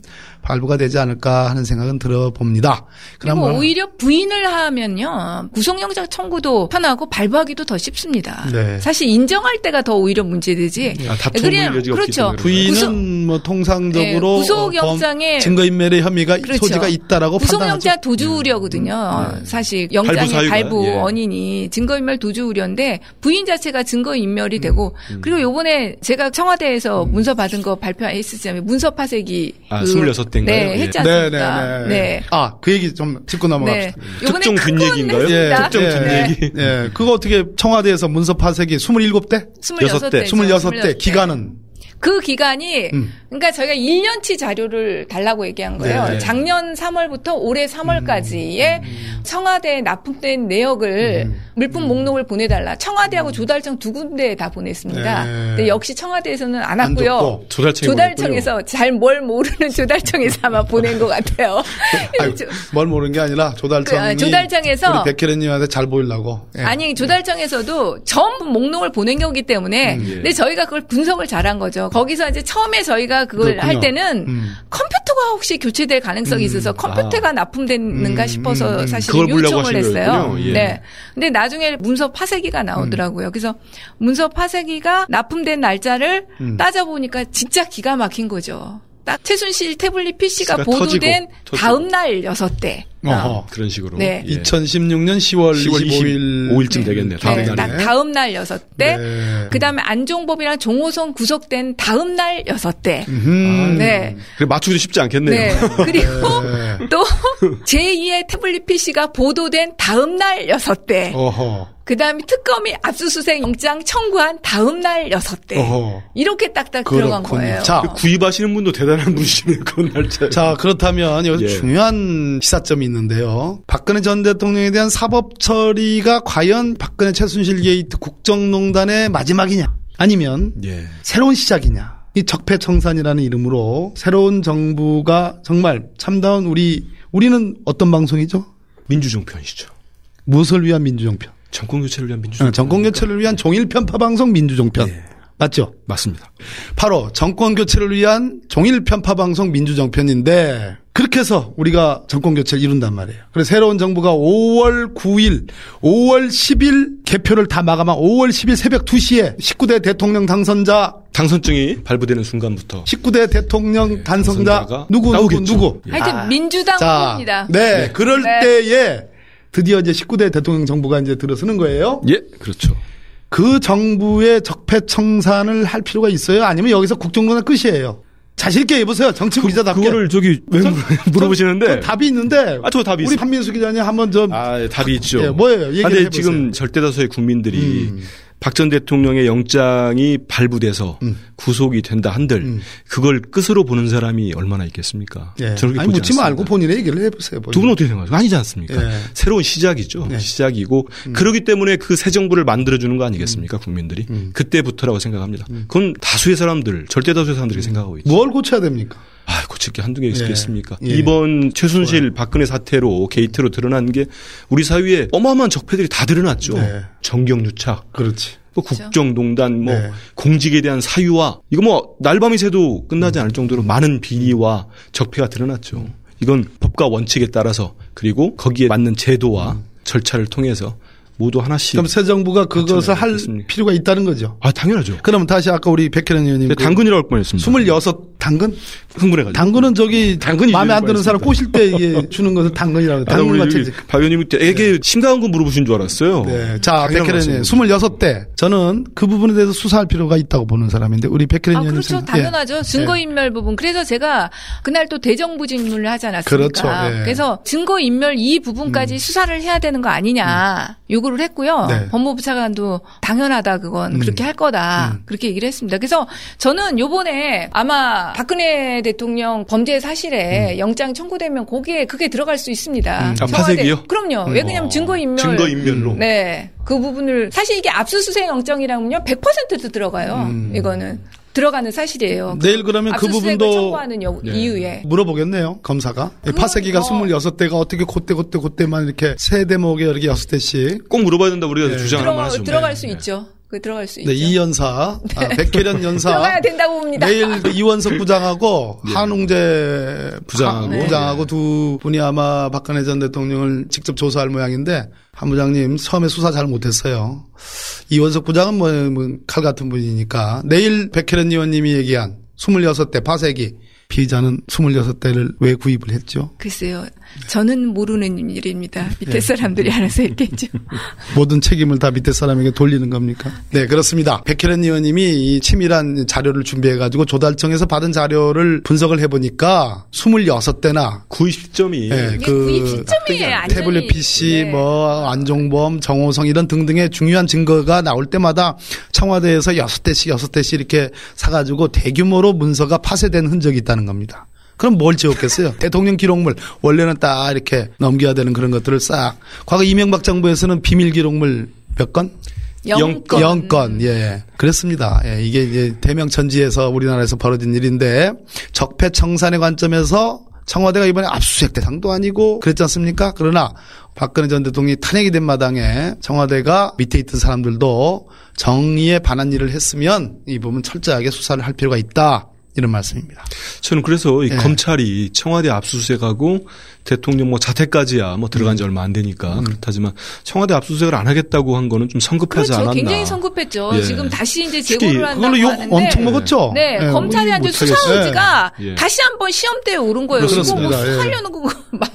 발부가 되지 않을까 하는 생각은 들어봅니다. 그리고 오히려 부인을 하면요 구속영장 청구도 편하고 발부하기도 더 쉽습니다. 네. 사실 인정할 때가 더 오히려 문제되지. 아, 그냥 그렇죠. 부인은 구속, 뭐 통상적으로 네, 구속영장에 증거인멸의 혐의가 그렇죠. 소지가 있다라고 구속영장 도주 우려거든요. 네. 사실 영장의 발부, 예. 원인이 증거인멸 도주 우려인데 부인 자체가 증거인멸이 음. 되고 음. 그리고 요번에 제가 청와대에서 음. 문서 받은 거 발표했었잖아요. 문서 파쇄기 아, 그 26 때인가요? 네, 예. 했지 않습니까? 네, 네, 네. 네. 아, 그 얘기 좀 짚고 넘어갑시다. 네. 특정 뒷 얘기인가요? 예, 특정 뒷 얘기. 예, 그거 어떻게 청와대에서 문서 파쇄기 27대? 26대. 26대. 기간은? 그 기간이 음. 그러니까 저희가 1년치 자료를 달라고 얘기한 거예요. 네. 작년 3월부터 올해 3월까지의 음. 청와대에 납품된 내역을 음. 물품 목록을 보내달라. 청와대하고 조달청 두 군데 다 보냈습니다. 네. 근데 역시 청와대에서는 안 왔고요. 조달청 에서 잘 뭘 모르는 조달청에서 아마 보낸 것 같아요. 아니, 뭘 모르는 게 아니라 조달청 그, 아, 조달청에서 우리 백혜련님한테 잘 보이려고. 네. 아니 조달청에서도 전부 목록을 보낸 거기 때문에 음, 예. 근데 저희가 그걸 분석을 잘한 거죠. 거기서 이제 처음에 저희가 그걸 그렇군요. 할 때는 음. 컴퓨터가 혹시 교체될 가능성이 음. 있어서 컴퓨터가 아. 납품됐는가 음, 싶어서 음, 사실 요청을 했어요. 예. 네. 근데 나중에 문서 파쇄기가 나오더라고요. 그래서 문서 파쇄기가 납품된 날짜를 따져보니까 진짜 기가 막힌 거죠. 딱 최순실 태블릿 PC가 보도된 터지고, 다음 날 6대. 어허, 그런 식으로. 네. 예. 2016년 10월, 10월 25일. 5일쯤 되겠네요. 다음 네, 날. 다음 날 6대. 네. 그 다음에 안종법이랑 종호성 구속된 다음 날 6대. 음. 네. 그 맞추기 쉽지 않겠네요. 네. 그리고 네. 또 제2의 태블릿 PC가 보도된 다음 날 6대. 어허. 그 다음에 특검이 압수수색 영장 청구한 다음 날 여섯 대 이렇게 딱딱 그렇군요. 들어간 거예요. 자, 구입하시는 분도 대단한 분이시네요. 그건 날짜. 자, 그렇다면 여기 예. 중요한 시사점이 있는데요. 박근혜 전 대통령에 대한 사법 처리가 과연 박근혜 최순실 게이트 국정농단의 마지막이냐? 아니면 예. 새로운 시작이냐? 이 적폐청산이라는 이름으로 새로운 정부가 정말 참다운 우리 우리는 어떤 방송이죠? 민주정편이죠. 무엇을 위한 민주정편? 정권 교체를 위한 민주정편. 어, 정권 교체를 위한 종일 편파 방송 민주정편. 네. 맞죠? 맞습니다. 바로 정권 교체를 위한 종일 편파 방송 민주정편인데 그렇게 해서 우리가 정권 교체를 이룬단 말이에요. 그래서 새로운 정부가 5월 9일, 5월 10일 개표를 다 마감한 5월 10일 새벽 2시에 19대 대통령 당선자 당선증이 발부되는 순간부터 19대 대통령 네, 당선자 누구 누구 누구 하여튼 아. 민주당 후보입니다. 네, 네, 그럴 네. 때에 드디어 이제 19대 대통령 정부가 이제 들어서는 거예요. 예, 그렇죠. 그 정부의 적폐청산을 할 필요가 있어요? 아니면 여기서 국정농단 끝이에요? 자신있게 해보세요. 정치 기자답게. 그거를 저기 왜 저, 물어보시는데. 저, 저 답이 있는데. 아, 저 답이 우리 판민수 기자님 한번 좀. 아, 답이 있죠. 예, 뭐예요? 얘기해 근데 지금 절대다수의 국민들이 음. 박 전 대통령의 영장이 발부돼서 음. 구속이 된다 한들 음. 그걸 끝으로 보는 사람이 얼마나 있겠습니까? 예. 저렇게 아니 묻지 않습니다. 말고 본인의 얘기를 해보세요. 두 분 어떻게 생각하세요? 아니지 않습니까? 예. 새로운 시작이죠. 예. 시작이고 음. 그러기 때문에 그 새 정부를 만들어주는 거 아니겠습니까? 음. 국민들이 음. 그때부터라고 생각합니다. 음. 그건 다수의 사람들 절대 다수의 사람들이 생각하고 있죠. 뭘 고쳐야 됩니까? 아, 고칠 게 한두 개 있겠습니까? 예. 예. 이번 최순실 좋아요. 박근혜 사태로 게이트로 드러난 게 우리 사회에 어마어마한 적폐들이 다 드러났죠. 네. 정경유착. 그렇지. 뭐 국정농단, 뭐 네. 공직에 대한 사유와 이거 뭐 날밤이 새도 끝나지 않을 정도로 많은 비리와 적폐가 드러났죠. 이건 법과 원칙에 따라서 그리고 거기에 맞는 제도와 음. 절차를 통해서 모두 하나씩. 그럼 새 정부가 그것을 할 있겠습니까? 필요가 있다는 거죠. 아, 당연하죠. 그러면 다시 아까 우리 백혜련 의원님. 네, 당근이라고 할 뻔했습니다. 26 당근? 흥분해가지고. 당근은 저기 당근이 마음에 안 드는 사람 꼬실 때 이게 주는 것을 당근이라고. 당근 맞춰지. 박 의원님에게 네. 심각한 거 물어보신 줄 알았어요. 네. 자, 백혜련 의원님. 26대. 저는 그 부분에 대해서 수사할 필요가 있다고 보는 사람인데 우리 백혜련 의원님. 아, 그렇죠. 당연하죠. 예. 증거인멸 부분. 그래서 제가 그날 또 대정부 질문을 하지 않았습니까? 그렇죠. 예. 그래서 증거인멸 이 부분까지 음. 수사를 해야 되는 거 아니냐 음. 요구 를 했고요. 네. 법무부 차관도 당연하다 그건 음. 그렇게 할 거다 음. 그렇게 얘기를 했습니다. 그래서 저는 요번에 아마 박근혜 대통령 범죄 사실에 음. 영장 청구되면 거기에 그게 들어갈 수 있습니다. 음. 아, 파색이요? 그럼요. 왜 그냐면 어. 증거 인멸 증거 인멸로. 네. 그 부분을 사실 이게 압수수색 영장이라면요 100% 들어가요. 음. 이거는 들어가는 사실이에요. 내일 그러면 그 부분도 청구하는 여, 네. 이유에 물어보겠네요. 검사가 파쇄기가 어. 26대가 어떻게 그때 그때 그때만 이렇게 세 대목에 이렇게 여섯 대씩 꼭 물어봐야 된다 우리가 네. 주장 한번 하죠. 들어갈 수 네. 있죠. 그 들어갈 수 네, 있죠. 이 연사, 네. 아, 백혜련 연사 들어가야 된다고 봅니다. 내일 그 이원석 부장하고 네. 한웅재 부장하고 네. 부장하고 두 분이 아마 박근혜 전 대통령을 직접 조사할 모양인데 한 부장님 처음에 수사 잘 못했어요. 이원석 부장은 뭐, 뭐칼 같은 분이니까 내일 백혜련 의원님이 얘기한 26대 파쇄기 피의자는 26대를 왜 구입을 했죠? 글쎄요. 저는 모르는 일입니다. 밑에 네. 사람들이 알아서 했겠죠. 모든 책임을 다 밑에 사람에게 돌리는 겁니까? 네, 그렇습니다. 백혜련 의원님이 이 치밀한 자료를 준비해가지고 조달청에서 받은 자료를 분석을 해보니까 26대나 구입 시점이 네, 그 구입 시점이에요. 태블릿 PC, 네. 뭐 안종범, 정호성 이런 등등의 중요한 증거가 나올 때마다 청와대에서 6대씩 6대씩 이렇게 사가지고 대규모로 문서가 파쇄된 흔적이 있다는 겁니다. 그럼 뭘 지웠겠어요? 대통령 기록물 원래는 딱 이렇게 넘겨야 되는 그런 것들을 싹. 과거 이명박 정부에서는 비밀 기록물 몇 건? 영건. 영건. 예. 그렇습니다. 예. 이게 이제 대명천지에서 우리나라에서 벌어진 일인데 적폐청산의 관점에서 청와대가 이번에 압수수색 대상도 아니고 그랬지 않습니까? 그러나 박근혜 전 대통령이 탄핵이 된 마당에 청와대가 밑에 있던 사람들도 정의에 반한 일을 했으면 이 부분 철저하게 수사를 할 필요가 있다. 이런 말씀입니다. 저는 그래서 이 네. 검찰이 청와대 압수수색하고 대통령 뭐 자택까지야 뭐 들어간 지 음. 얼마 안 되니까 음. 그렇다지만 청와대 압수수색을 안 하겠다고 한 거는 좀 성급하지 그렇죠. 않았나. 굉장히 성급했죠. 예. 지금 다시 이제 제보를 한다고 욕 하는데 엄청 먹었죠. 네, 네. 검찰이 한테 수사 의지가 예. 다시 한번 시험대에 오른 거예요. 그렇습니다. 이거 뭐 하려는 거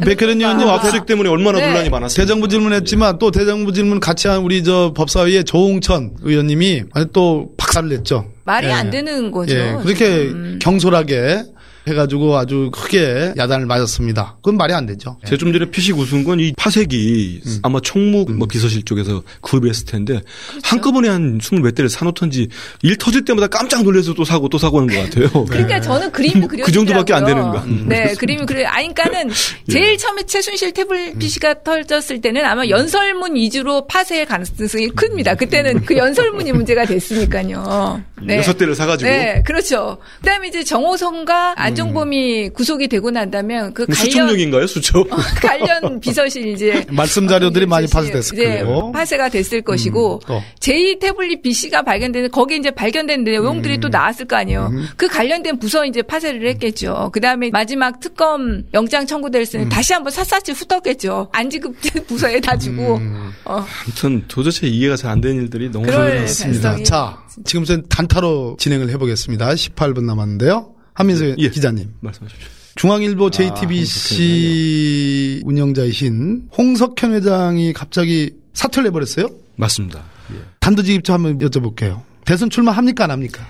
백혜련 의원님 압수수색 때문에 얼마나 네. 논란이 많았어요. 대정부 질문했지만 또 대정부 질문 같이 한 우리 저 법사위의 조홍천 의원님이 또 박살을 냈죠. 말이 예. 안 되는 거죠. 예. 그렇게 음. 경솔하게 해가지고 아주 크게 야단을 맞았습니다. 그건 말이 안 되죠. 제가 좀 전에 피식 웃은 건 이 파색이 음. 아마 총무 음. 뭐 비서실 쪽에서 구입했을 텐데 그렇죠. 한꺼번에 한 스물 몇 대를 사놓던지 일 터질 때마다 깜짝 놀라서 또 사고 또 사고 하는 것 같아요. 그러니까 저는 그림을 그려. 그 정도밖에 안 되는가. 음. 네, 그림을 그려. 아니, 그러니까는 예. 제일 처음에 최순실 태블릿 PC가 음. 터졌을 때는 아마 연설문 위주로 파쇄의 가능성이 큽니다. 그때는 그 연설문이 문제가 됐으니까요. 네. 여섯 대를 사가지고. 네, 그렇죠. 그다음에 이제 정호성과 안 안종범이 구속이 되고 난다면 그 관련 수청용인가요, 수청? 어, 관련 비서실 이제 말씀 자료들이 많이 파쇄됐을 거예요. 파쇄가 됐을 것이고 음, 제2 태블릿 BC가 발견되는 거기 이제 발견된 내용들이 음. 또 나왔을 거 아니에요. 음. 그 관련된 부서 이제 파쇄를 했겠죠. 그다음에 마지막 특검 영장 청구될 때는 음. 다시 한번 샅샅이 훑었겠죠. 안지급 부서에 다 주고. 음. 어. 아무튼 도대체 이해가 잘 안 되는 일들이 너무 많습니다. 자, 지금 전 단타로 진행을 해보겠습니다. 18분 남았는데요. 한민수 예. 기자님. 말씀하십시오. 중앙일보 JTBC 아, 운영자이신 홍석현 회장이 갑자기 사퇴를 해버렸어요? 맞습니다. 예. 단도직입적 한번 여쭤볼게요. 대선 출마합니까 안 합니까?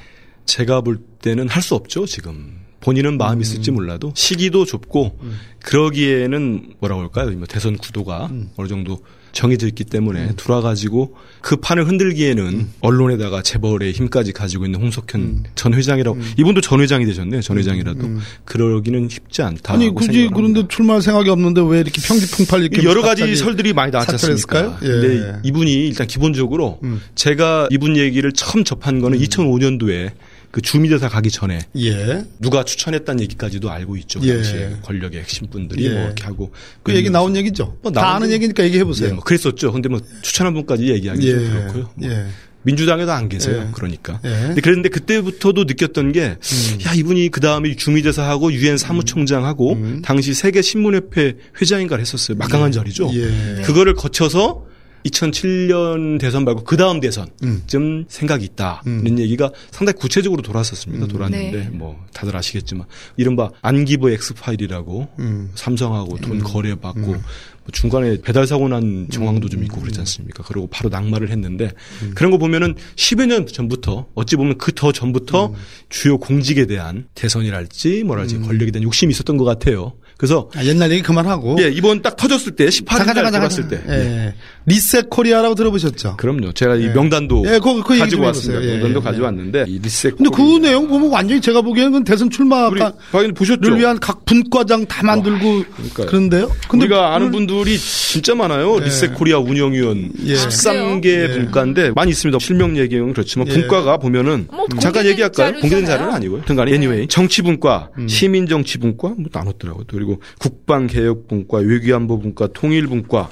제가 볼 때는 할 수 없죠 지금. 본인은 마음이 음. 있을지 몰라도 시기도 좁고 음. 그러기에는 뭐라고 할까요? 뭐 대선 구도가 음. 어느 정도 정해져 있기 때문에 음. 돌아가지고 그 판을 흔들기에는 음. 언론에다가 재벌의 힘까지 가지고 있는 홍석현 음. 전 회장이라고 음. 이분도 전 회장이 되셨네요. 전 회장이라도 음. 그러기는 쉽지 않다. 아니 굳이 그런데 출마할 생각이 없는데 왜 이렇게 평지풍팔 이렇게 여러 가지 설들이 많이 나왔지 않습니까? 예. 근데 이분이 일단 기본적으로 음. 제가 이분 얘기를 처음 접한 거는 2005년도에 그 주미대사 가기 전에 예. 누가 추천했다는 얘기까지도 알고 있죠. 그 당시에 권력의 핵심 분들이 예. 뭐 이렇게 하고 그 얘기 나온 얘기죠. 뭐다 아는 얘기니까 얘기해 보세요. 예, 뭐 그랬었죠. 근데 뭐 추천한 분까지 얘기하기 좀 예. 그렇고요. 뭐 예. 민주당에도 안 계세요. 예. 그러니까. 예. 근데 그랬는데 그때부터도 느꼈던 게, 음. 야, 이분이 그 다음에 주미대사하고 유엔 사무총장하고 음. 당시 세계 신문협회 회장인가를 했었어요. 막강한 자리죠. 예. 그거를 거쳐서 2007년 대선 말고 그 다음 대선 음. 좀 생각이 있다 음. 얘기가 상당히 구체적으로 돌았었습니다. 음. 돌았는데 네. 뭐 다들 아시겠지만 이른바 안기부 엑스파일이라고 음. 삼성하고 돈 음. 거래 받고 음. 뭐 중간에 배달 사고 난 정황도 좀 있고 그랬지 않습니까? 그리고 바로 낙마를 했는데 그런 거 보면은 10여 년 전부터 어찌 보면 그 더 전부터 주요 공직에 대한 대선이랄지 뭐랄지 권력에 대한 욕심이 있었던 것 같아요. 그래서 아, 옛날 얘기 그만하고 예 이번 딱 터졌을 때 18일 날 들어갔을 때 예. 예. 리셋 코리아라고 들어보셨죠? 그럼요. 제가 이 예. 명단도 예, 그, 그 가지고 왔습니다. 예, 명단도 예. 가져왔는데 이 리셋 근데 그 내용 보면 완전히 제가 보기에는 대선 출마를 보셨죠? 위한 각 분과장 다 만들고 와, 그런데요. 근데 우리가 아는 분들이 진짜 많아요. 리셋 코리아 운영위원 13개 분과인데 많이 있습니다. 실명 얘기는 그렇지만 분과가 보면은 뭐 잠깐 얘기할까요? 공개된 자료는 아니고요. 등간에 anyway 정치분과, 음. 시민정치분과 뭐 나눴더라고요. 그리고 국방개혁분과, 외교안보분과, 통일분과,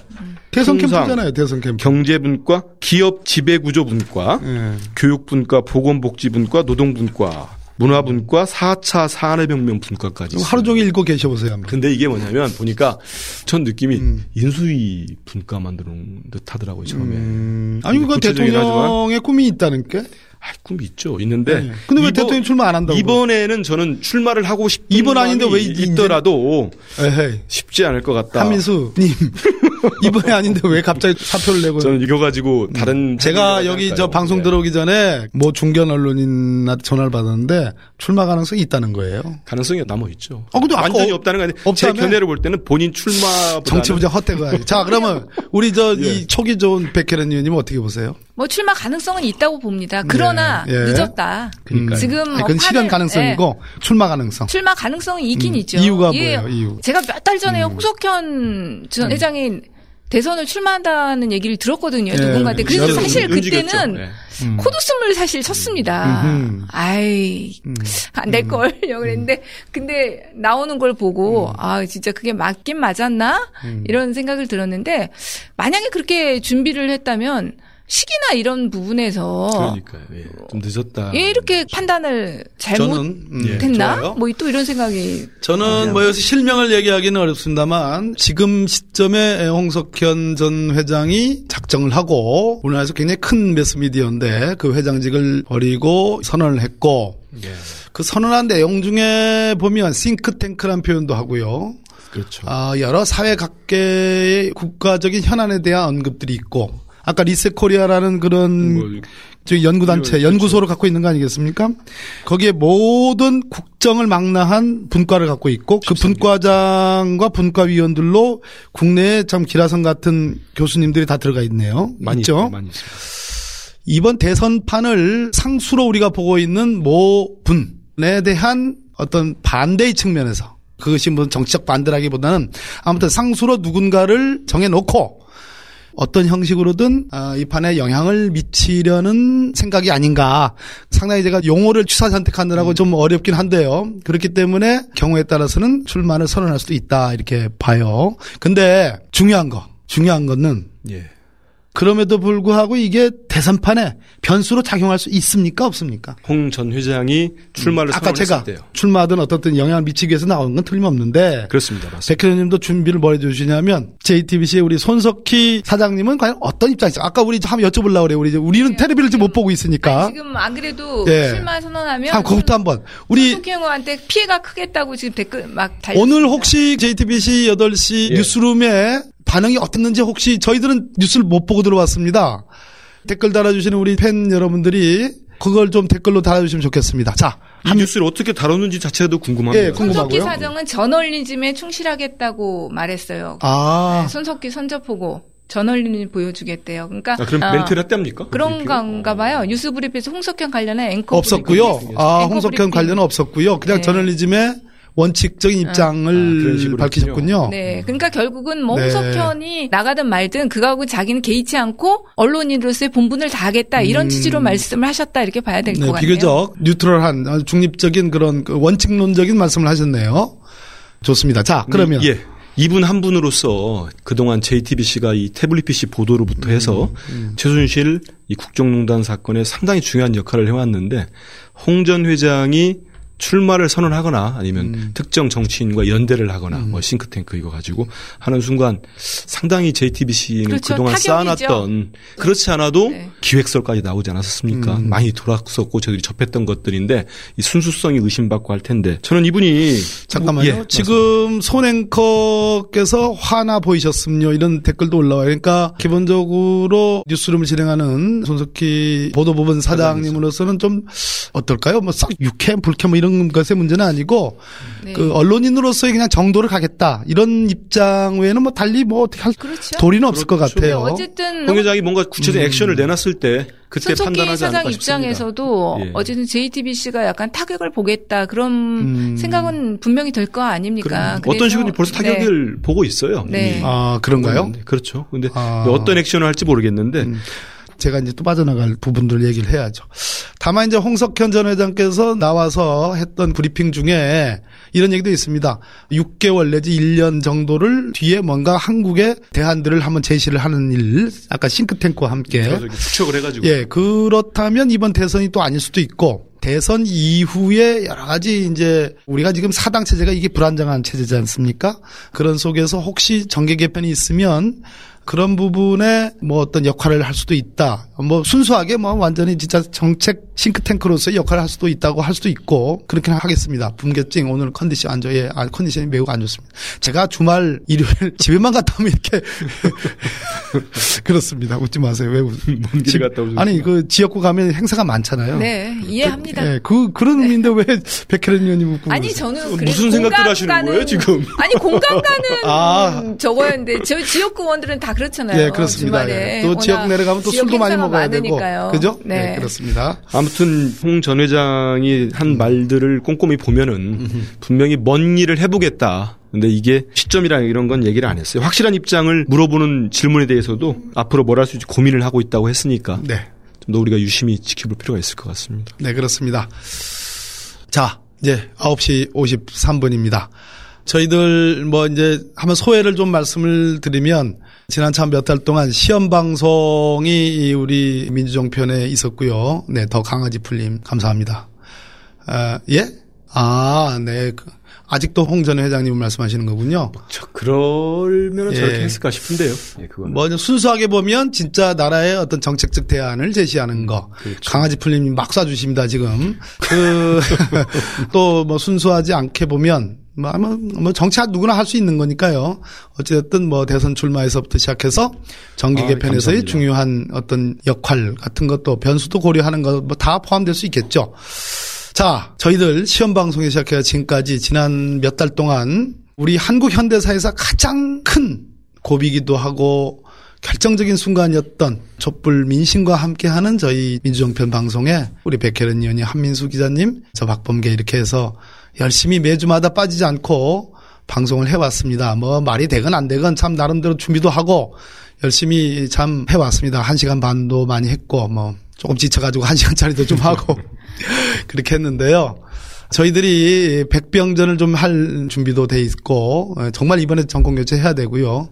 대선 캠프잖아요. 대선 캠프. 경제분과, 기업 지배구조분과, 네. 교육분과, 보건복지분과, 노동분과, 문화분과, 4차 산업혁명 분과까지. 하루 종일 읽고 계셔보세요. 근데 이게 뭐냐면 보니까 전 느낌이 음. 인수위 분과 만드는 듯 하더라고요, 처음에. 음. 아니, 그건 대통령의 꿈이 있다는 게? 아, 꿈이 있죠. 있는데. 네. 근데 왜 이번, 대통령 출마 안 한다고? 이번에는 저는 출마를 하고 싶은 이번 아닌데 왜 있더라도 에헤이. 쉽지 않을 것 같다. 한민수 님. 이번에 아닌데 왜 갑자기 사표를 내고 저는 이거 가지고 음. 다른 제가 여기 할까요? 저 방송 네. 들어오기 전에 뭐 중견 언론인한테 전화를 받았는데 출마 가능성이 있다는 거예요. 가능성이 남아 있죠. 어, 근데 완전히 없다는 거 아니에요. 제 견해를 볼 때는 본인 출마 정치부장 헛되가. 자, 그러면 우리 저이 예. 초기 좋은 백혜련 의원님 어떻게 보세요? 뭐 출마 가능성은 있다고 봅니다. 그러나 예. 예. 늦었다. 그러니까 지금 아니, 그건 뭐 실현 가능성이고 예. 출마 가능성. 출마 가능성이 있긴 음. 있죠. 이유가 예. 뭐예요? 이유. 제가 몇 달 전에 음. 홍석현 전 음. 회장이 대선을 출마한다는 얘기를 들었거든요. 네. 누군가한테. 그래서 사실 그때는 네. 음. 코드숨을 사실 쳤습니다. 음흠. 아이, 음. 안될 걸. 음. 그랬는데, 근데 나오는 걸 보고, 음. 아, 진짜 그게 맞긴 맞았나? 음. 이런 생각을 들었는데, 만약에 그렇게 준비를 했다면, 시기나 이런 부분에서 그러니까요. 예. 좀 늦었다. 예, 이렇게 판단을 잘못했나? 음, 뭐또 이런 생각이 저는 뭐 여기서 실명을 얘기하기는 어렵습니다만 지금 시점에 홍석현 전 회장이 작정을 하고 우리나라에서 굉장히 큰 매스미디어인데 그 회장직을 버리고 선언을 했고 예. 그 선언한 내용 중에 보면 싱크탱크란 표현도 하고요. 그렇죠. 아, 여러 사회 각계의 국가적인 현안에 대한 언급들이 있고 아까 리셋 코리아라는 그런 뭐, 저 연구단체, 연구소를 갖고 있는 거 아니겠습니까? 거기에 모든 국정을 망라한 분과를 갖고 있고 그 분과장과 분과위원들로 국내에 참 기라성 같은 교수님들이 다 들어가 있네요. 많이 있죠? 많이 있습니다. 이번 대선판을 상수로 우리가 보고 있는 모 분에 대한 어떤 반대의 측면에서 그것이 뭐 정치적 반대라기보다는 아무튼 상수로 누군가를 정해놓고 어떤 형식으로든 아, 이 판에 영향을 미치려는 생각이 아닌가. 상당히 제가 용어를 취사 선택하느라고 음. 좀 어렵긴 한데요. 그렇기 때문에 경우에 따라서는 출마를 선언할 수도 있다 이렇게 봐요. 근데 중요한 거, 중요한 거는 예. 그럼에도 불구하고 이게 대선판에 변수로 작용할 수 있습니까 없습니까? 홍 전 회장이 출마를 음. 아까 제가 때요. 출마든 어떻든 영향을 미치기 위해서 나온 건 틀림없는데 그렇습니다. 백현님도 준비를 뭘 해주시냐면 JTBC의 우리 손석희 사장님은 과연 어떤 입장이죠? 아까 우리 한번 여쭤보려고 그래요. 우리 우리는 네, 테레비를 지금 못 보고 있으니까 아니, 지금 안 그래도 네. 출마 선언하면 한 그것부터 한번 우리 손석희 형한테 피해가 크겠다고 지금 댓글 막 달렸습니다. 오늘 혹시 JTBC 8시 예. 뉴스룸에 반응이 어땠는지 혹시 저희들은 뉴스를 못 보고 들어왔습니다. 댓글 달아주시는 우리 팬 여러분들이 그걸 좀 댓글로 달아주시면 좋겠습니다. 자, 한 뉴스를 어떻게 다뤘는지 자체도 궁금합니다. 예, 궁금하고요. 손석희 사정은 저널리즘에 충실하겠다고 말했어요. 아, 네, 손석희 선접보고 저널리즘 보여주겠대요. 그러니까 아, 그럼 어, 멘트를 했답니까? 그런 건가 봐요. 뉴스 브리프에서 홍석현 관련해 앵커 없었고요. 아, 홍석현 관련은 없었고요. 그냥 네. 저널리즘에 원칙적인 아. 입장을 아, 밝히셨군요. 네. 그러니까 결국은 뭐 네. 홍석현이 나가든 말든 그거하고 자기는 개의치 않고 언론인으로서의 본분을 다하겠다 이런 음. 취지로 말씀을 하셨다 이렇게 봐야 될것 네, 같네요. 비교적 뉴트럴한 중립적인 그런 그 원칙론적인 말씀을 하셨네요. 좋습니다. 자, 그러면 예. 이분 한 분으로서 그동안 JTBC가 이 태블릿 PC 보도로부터 해서 음, 음. 최순실 이 국정농단 사건에 상당히 중요한 역할을 해왔는데 홍 전 회장이 출마를 선언하거나 아니면 음. 특정 정치인과 연대를 하거나 음. 뭐 싱크탱크 이거 가지고 하는 순간 상당히 JTBC는 그렇죠. 그동안 타격이죠. 쌓아놨던 그렇지 않아도 네. 기획설까지 나오지 않았습니까? 음. 많이 돌았었고 저희들이 접했던 것들인데 이 순수성이 의심받고 할 텐데 저는 이분이 잠깐만요. 예, 지금 손앵커께서 화나 보이셨음요 이런 댓글도 올라와요. 그러니까 기본적으로 뉴스룸을 진행하는 손석희 보도부분 사장님으로서는 좀 어떨까요? 뭐싹 유쾌 불쾌 뭐 이런 그런 것의 문제는 아니고 네. 그 언론인으로서의 그냥 정도를 가겠다 이런 입장 외에는 뭐 달리 뭐 어떻게 할 그렇죠. 도리는 없을 그렇죠. 것 같아요. 어쨌든 홍 회장이 뭔가 구체적인 음. 액션을 내놨을 때 그때 판단하지 사장 입장에서도 예. 어쨌든 JTBC가 약간 타격을 보겠다 그런 음. 생각은 분명히 될 거 아닙니까? 어떤 식으로 벌써 타격을 네. 보고 있어요. 네. 아 그런가요? 그렇죠. 근데 아. 어떤 액션을 할지 모르겠는데 음. 제가 이제 또 빠져나갈 부분들 얘기를 해야죠. 다만 이제 홍석현 전 회장께서 나와서 했던 브리핑 중에 이런 얘기도 있습니다. 6개월 내지 1년 정도를 뒤에 뭔가 한국의 대안들을 한번 제시를 하는 일, 아까 싱크탱크와 함께 추적을 해가지고 예 그렇다면 이번 대선이 또 아닐 수도 있고 대선 이후에 여러 가지 이제 우리가 지금 사당 체제가 이게 불안정한 체제지 않습니까? 그런 속에서 혹시 정계 개편이 있으면 그런 부분에 뭐 어떤 역할을 할 수도 있다. 뭐 순수하게 뭐 완전히 진짜 정책 싱크탱크로서의 역할을 할 수도 있다고 할 수도 있고 그렇게 하겠습니다. 분개증 오늘 컨디션 안 좋아요. 아, 컨디션이 매우 안 좋습니다. 제가 주말 일요일 집에만 갔다 오면 이렇게 그렇습니다. 웃지 마세요. 왜 웃? 먼길 갔다 오죠? 아니 그 지역구 가면 행사가 많잖아요. 네 이해합니다. 그, 네, 그 그런 네. 의미인데 왜 백혜련 의원님 웃고 아니 저는 무슨 생각들 하시는 거예요 지금? 아니 공감 가는 아. 저거였는데 저 지역구 원들은 다 그렇잖아요. 네 그렇습니다. 예. 또 지역 내려가면 또 술도 많이 먹어야 많으니까요. 되고 그죠? 네. 네 그렇습니다. 아무튼 홍 전 회장이 한 음. 말들을 꼼꼼히 보면은 분명히 먼 일을 해보겠다. 근데 이게 시점이랑 이런 건 얘기를 안 했어요. 확실한 입장을 물어보는 질문에 대해서도 앞으로 뭘 할 수 있지 고민을 하고 있다고 했으니까 네. 좀더 우리가 유심히 지켜볼 필요가 있을 것 같습니다. 네, 그렇습니다. 자, 이제 9시 53분입니다. 저희들 뭐 이제 한번 소회를 좀 말씀을 드리면 지난 참 몇 달 동안 시험 방송이 우리 민주정 편에 있었고요. 네, 더 강아지 풀림 감사합니다. 아, 예? 아, 네. 그, 아직도 홍 전 회장님 말씀하시는 거군요. 저 그럴면 예. 저렇게 했을까 싶은데요. 예, 그거는. 뭐 순수하게 보면 진짜 나라의 어떤 정책적 대안을 제시하는 거. 그렇죠. 강아지 풀림 막 쏴주십니다 지금. 그 또 뭐 순수하지 않게 보면 뭐, 아마 뭐 정치가 누구나 할 수 있는 거니까요. 어쨌든 뭐 대선 출마에서부터 시작해서 정기 아, 개편에서의 아, 중요한 어떤 역할 같은 것도 변수도 고려하는 것 뭐 다 포함될 수 있겠죠. 자, 저희들 시험 방송에 시작해서 지금까지 지난 몇 달 동안 우리 한국 현대사에서 가장 큰 고비기도 하고 결정적인 순간이었던 촛불 민심과 함께하는 저희 민주정편 방송에 우리 백혜련 의원이 한민수 기자님, 저 박범계 이렇게 해서 열심히 매주마다 빠지지 않고 방송을 해왔습니다. 뭐 말이 되건 안 되건 참 나름대로 준비도 하고 열심히 참 해왔습니다. 한 시간 반도 많이 했고 뭐 조금 지쳐가지고 한 시간짜리도 좀 하고 그렇게 했는데요. 저희들이 백병전을 좀 할 준비도 돼 있고 정말 이번에 정권 교체 해야 되고요.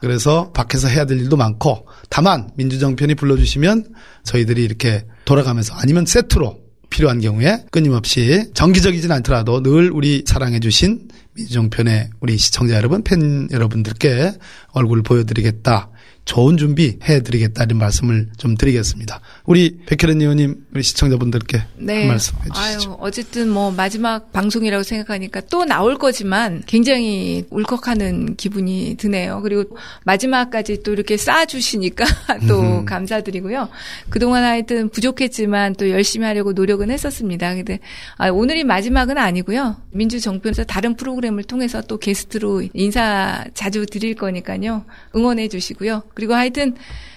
그래서 밖에서 해야 될 일도 많고 다만 민주정편이 불러주시면 저희들이 이렇게 돌아가면서 아니면 세트로 필요한 경우에 끊임없이 정기적이진 않더라도 늘 우리 사랑해주신 민주정편의 우리 시청자 여러분, 팬 여러분들께 얼굴을 보여드리겠다. 좋은 준비 해드리겠다는 말씀을 좀 드리겠습니다. 우리 백혜련 의원님, 우리 시청자분들께 네. 말씀 해 주시죠. 아유, 어쨌든 뭐 마지막 방송이라고 생각하니까 또 나올 거지만 굉장히 울컥하는 기분이 드네요. 그리고 마지막까지 또 이렇게 쌓아주시니까 또 음. 감사드리고요. 그동안 하여튼 부족했지만 또 열심히 하려고 노력은 했었습니다. 근데 아, 오늘이 마지막은 아니고요. 민주정편에서 다른 프로그램을 통해서 또 게스트로 인사 자주 드릴 거니까요. 응원해 주시고요. 그리고 하여튼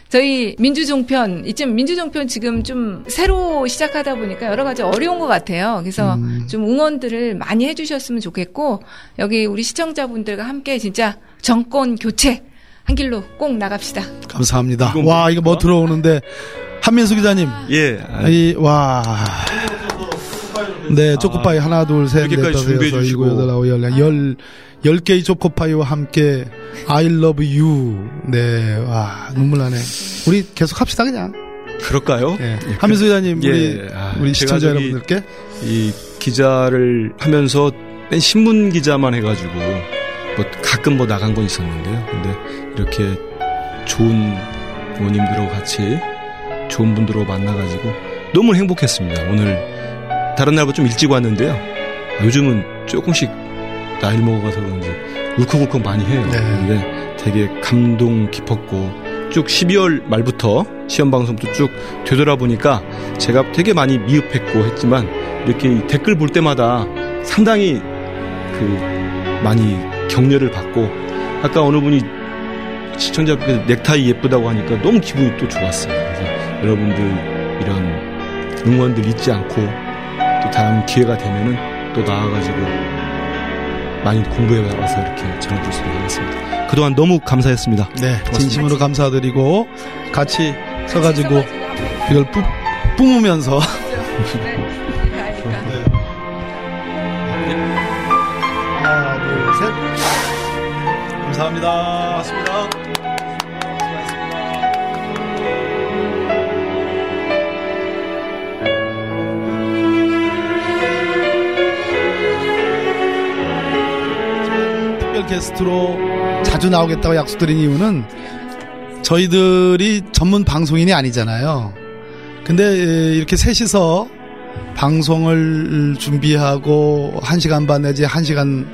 저희 민주종편 이쯤 민주종편 지금 좀 새로 시작하다 보니까 여러 가지 어려운 것 같아요. 그래서 음. 좀 응원들을 많이 해주셨으면 좋겠고 여기 우리 시청자분들과 함께 진짜 정권 교체 한 길로 꼭 나갑시다. 감사합니다. 와 이거 뭐 들어오는데 한민수 기자님. 예. 이, 와. 네, 초코파이 아, 하나, 둘, 셋, 넷, 다섯, 여섯, 일곱, 여덟, 아홉, 열, 열, 열 개의 초코파이와 함께 I love you. 네, 와, 눈물 나네. 우리 계속 합시다, 그냥. 그럴까요? 네. 예. 하민수 기자님, 예. 우리, 아, 우리 시청자 여러분들께. 이 기자를 하면서 뺀 신문 기자만 해가지고, 뭐 가끔 뭐 나간 건 있었는데요. 근데 이렇게 좋은 부모님들하고 같이 좋은 분들하고 만나가지고 너무 행복했습니다. 오늘 다른 날보다 좀 일찍 왔는데요. 요즘은 조금씩 나이를 먹어가서 그런지 울컥울컥 많이 해요. 네. 근데 되게 감동 깊었고 쭉 12월 말부터 시험 방송도 쭉 되돌아보니까 제가 되게 많이 미흡했고 했지만 이렇게 댓글 볼 때마다 상당히 그 많이 격려를 받고 아까 어느 분이 시청자분께 넥타이 예쁘다고 하니까 너무 기분이 또 좋았어요. 그래서 여러분들 이런 응원들 잊지 않고 또 다음 기회가 되면은 또 나와가지고 많이 공부해 와서 이렇게 전해드릴 수 있겠습니다. 그동안 너무 감사했습니다. 네, 고맙습니다. 진심으로 감사드리고 같이 서가지고 이걸 뿜, 뿜으면서 하나, 둘, 셋. 감사합니다. 고맙습니다. 게스트로 자주 나오겠다고 약속드린 이유는 저희들이 전문 방송인이 아니잖아요. 근데 이렇게 셋이서 방송을 준비하고 1시간 반 내지 1시간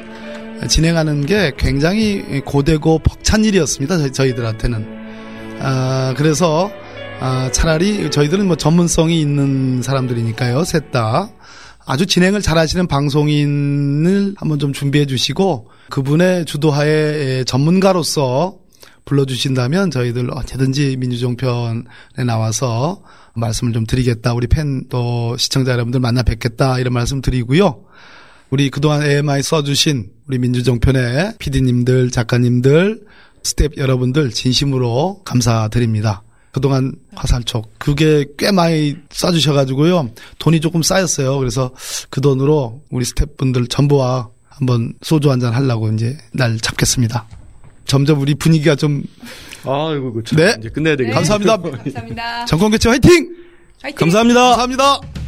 진행하는 게 굉장히 고되고 벅찬 일이었습니다. 저희, 들한테는 아, 그래서 아, 차라리 저희들은 뭐 전문성이 있는 사람들이니까요. 셋 다. 아주 진행을 잘 하시는 방송인을 한번 좀 준비해 주시고 그분의 주도하에 전문가로서 불러주신다면 저희들 언제든지 민주종편에 나와서 말씀을 좀 드리겠다. 우리 팬 또 시청자 여러분들 만나 뵙겠다. 이런 말씀 드리고요. 우리 그동안 애 많이 써주신 우리 민주종편의 PD님들, 작가님들, 스텝 여러분들 진심으로 감사드립니다. 그동안 화살촉 그게 꽤 많이 쏴주셔가지고요 돈이 조금 쌓였어요. 그래서 그 돈으로 우리 스태프분들 전부와 한번 소주 한잔 하려고 이제 날 잡겠습니다. 점점 우리 분위기가 좀 아이고 그렇죠. 네. 이제 끝내야 되겠네. 감사합니다. 감사합니다. 정권 교체 화이팅! 화이팅! 감사합니다. 감사합니다.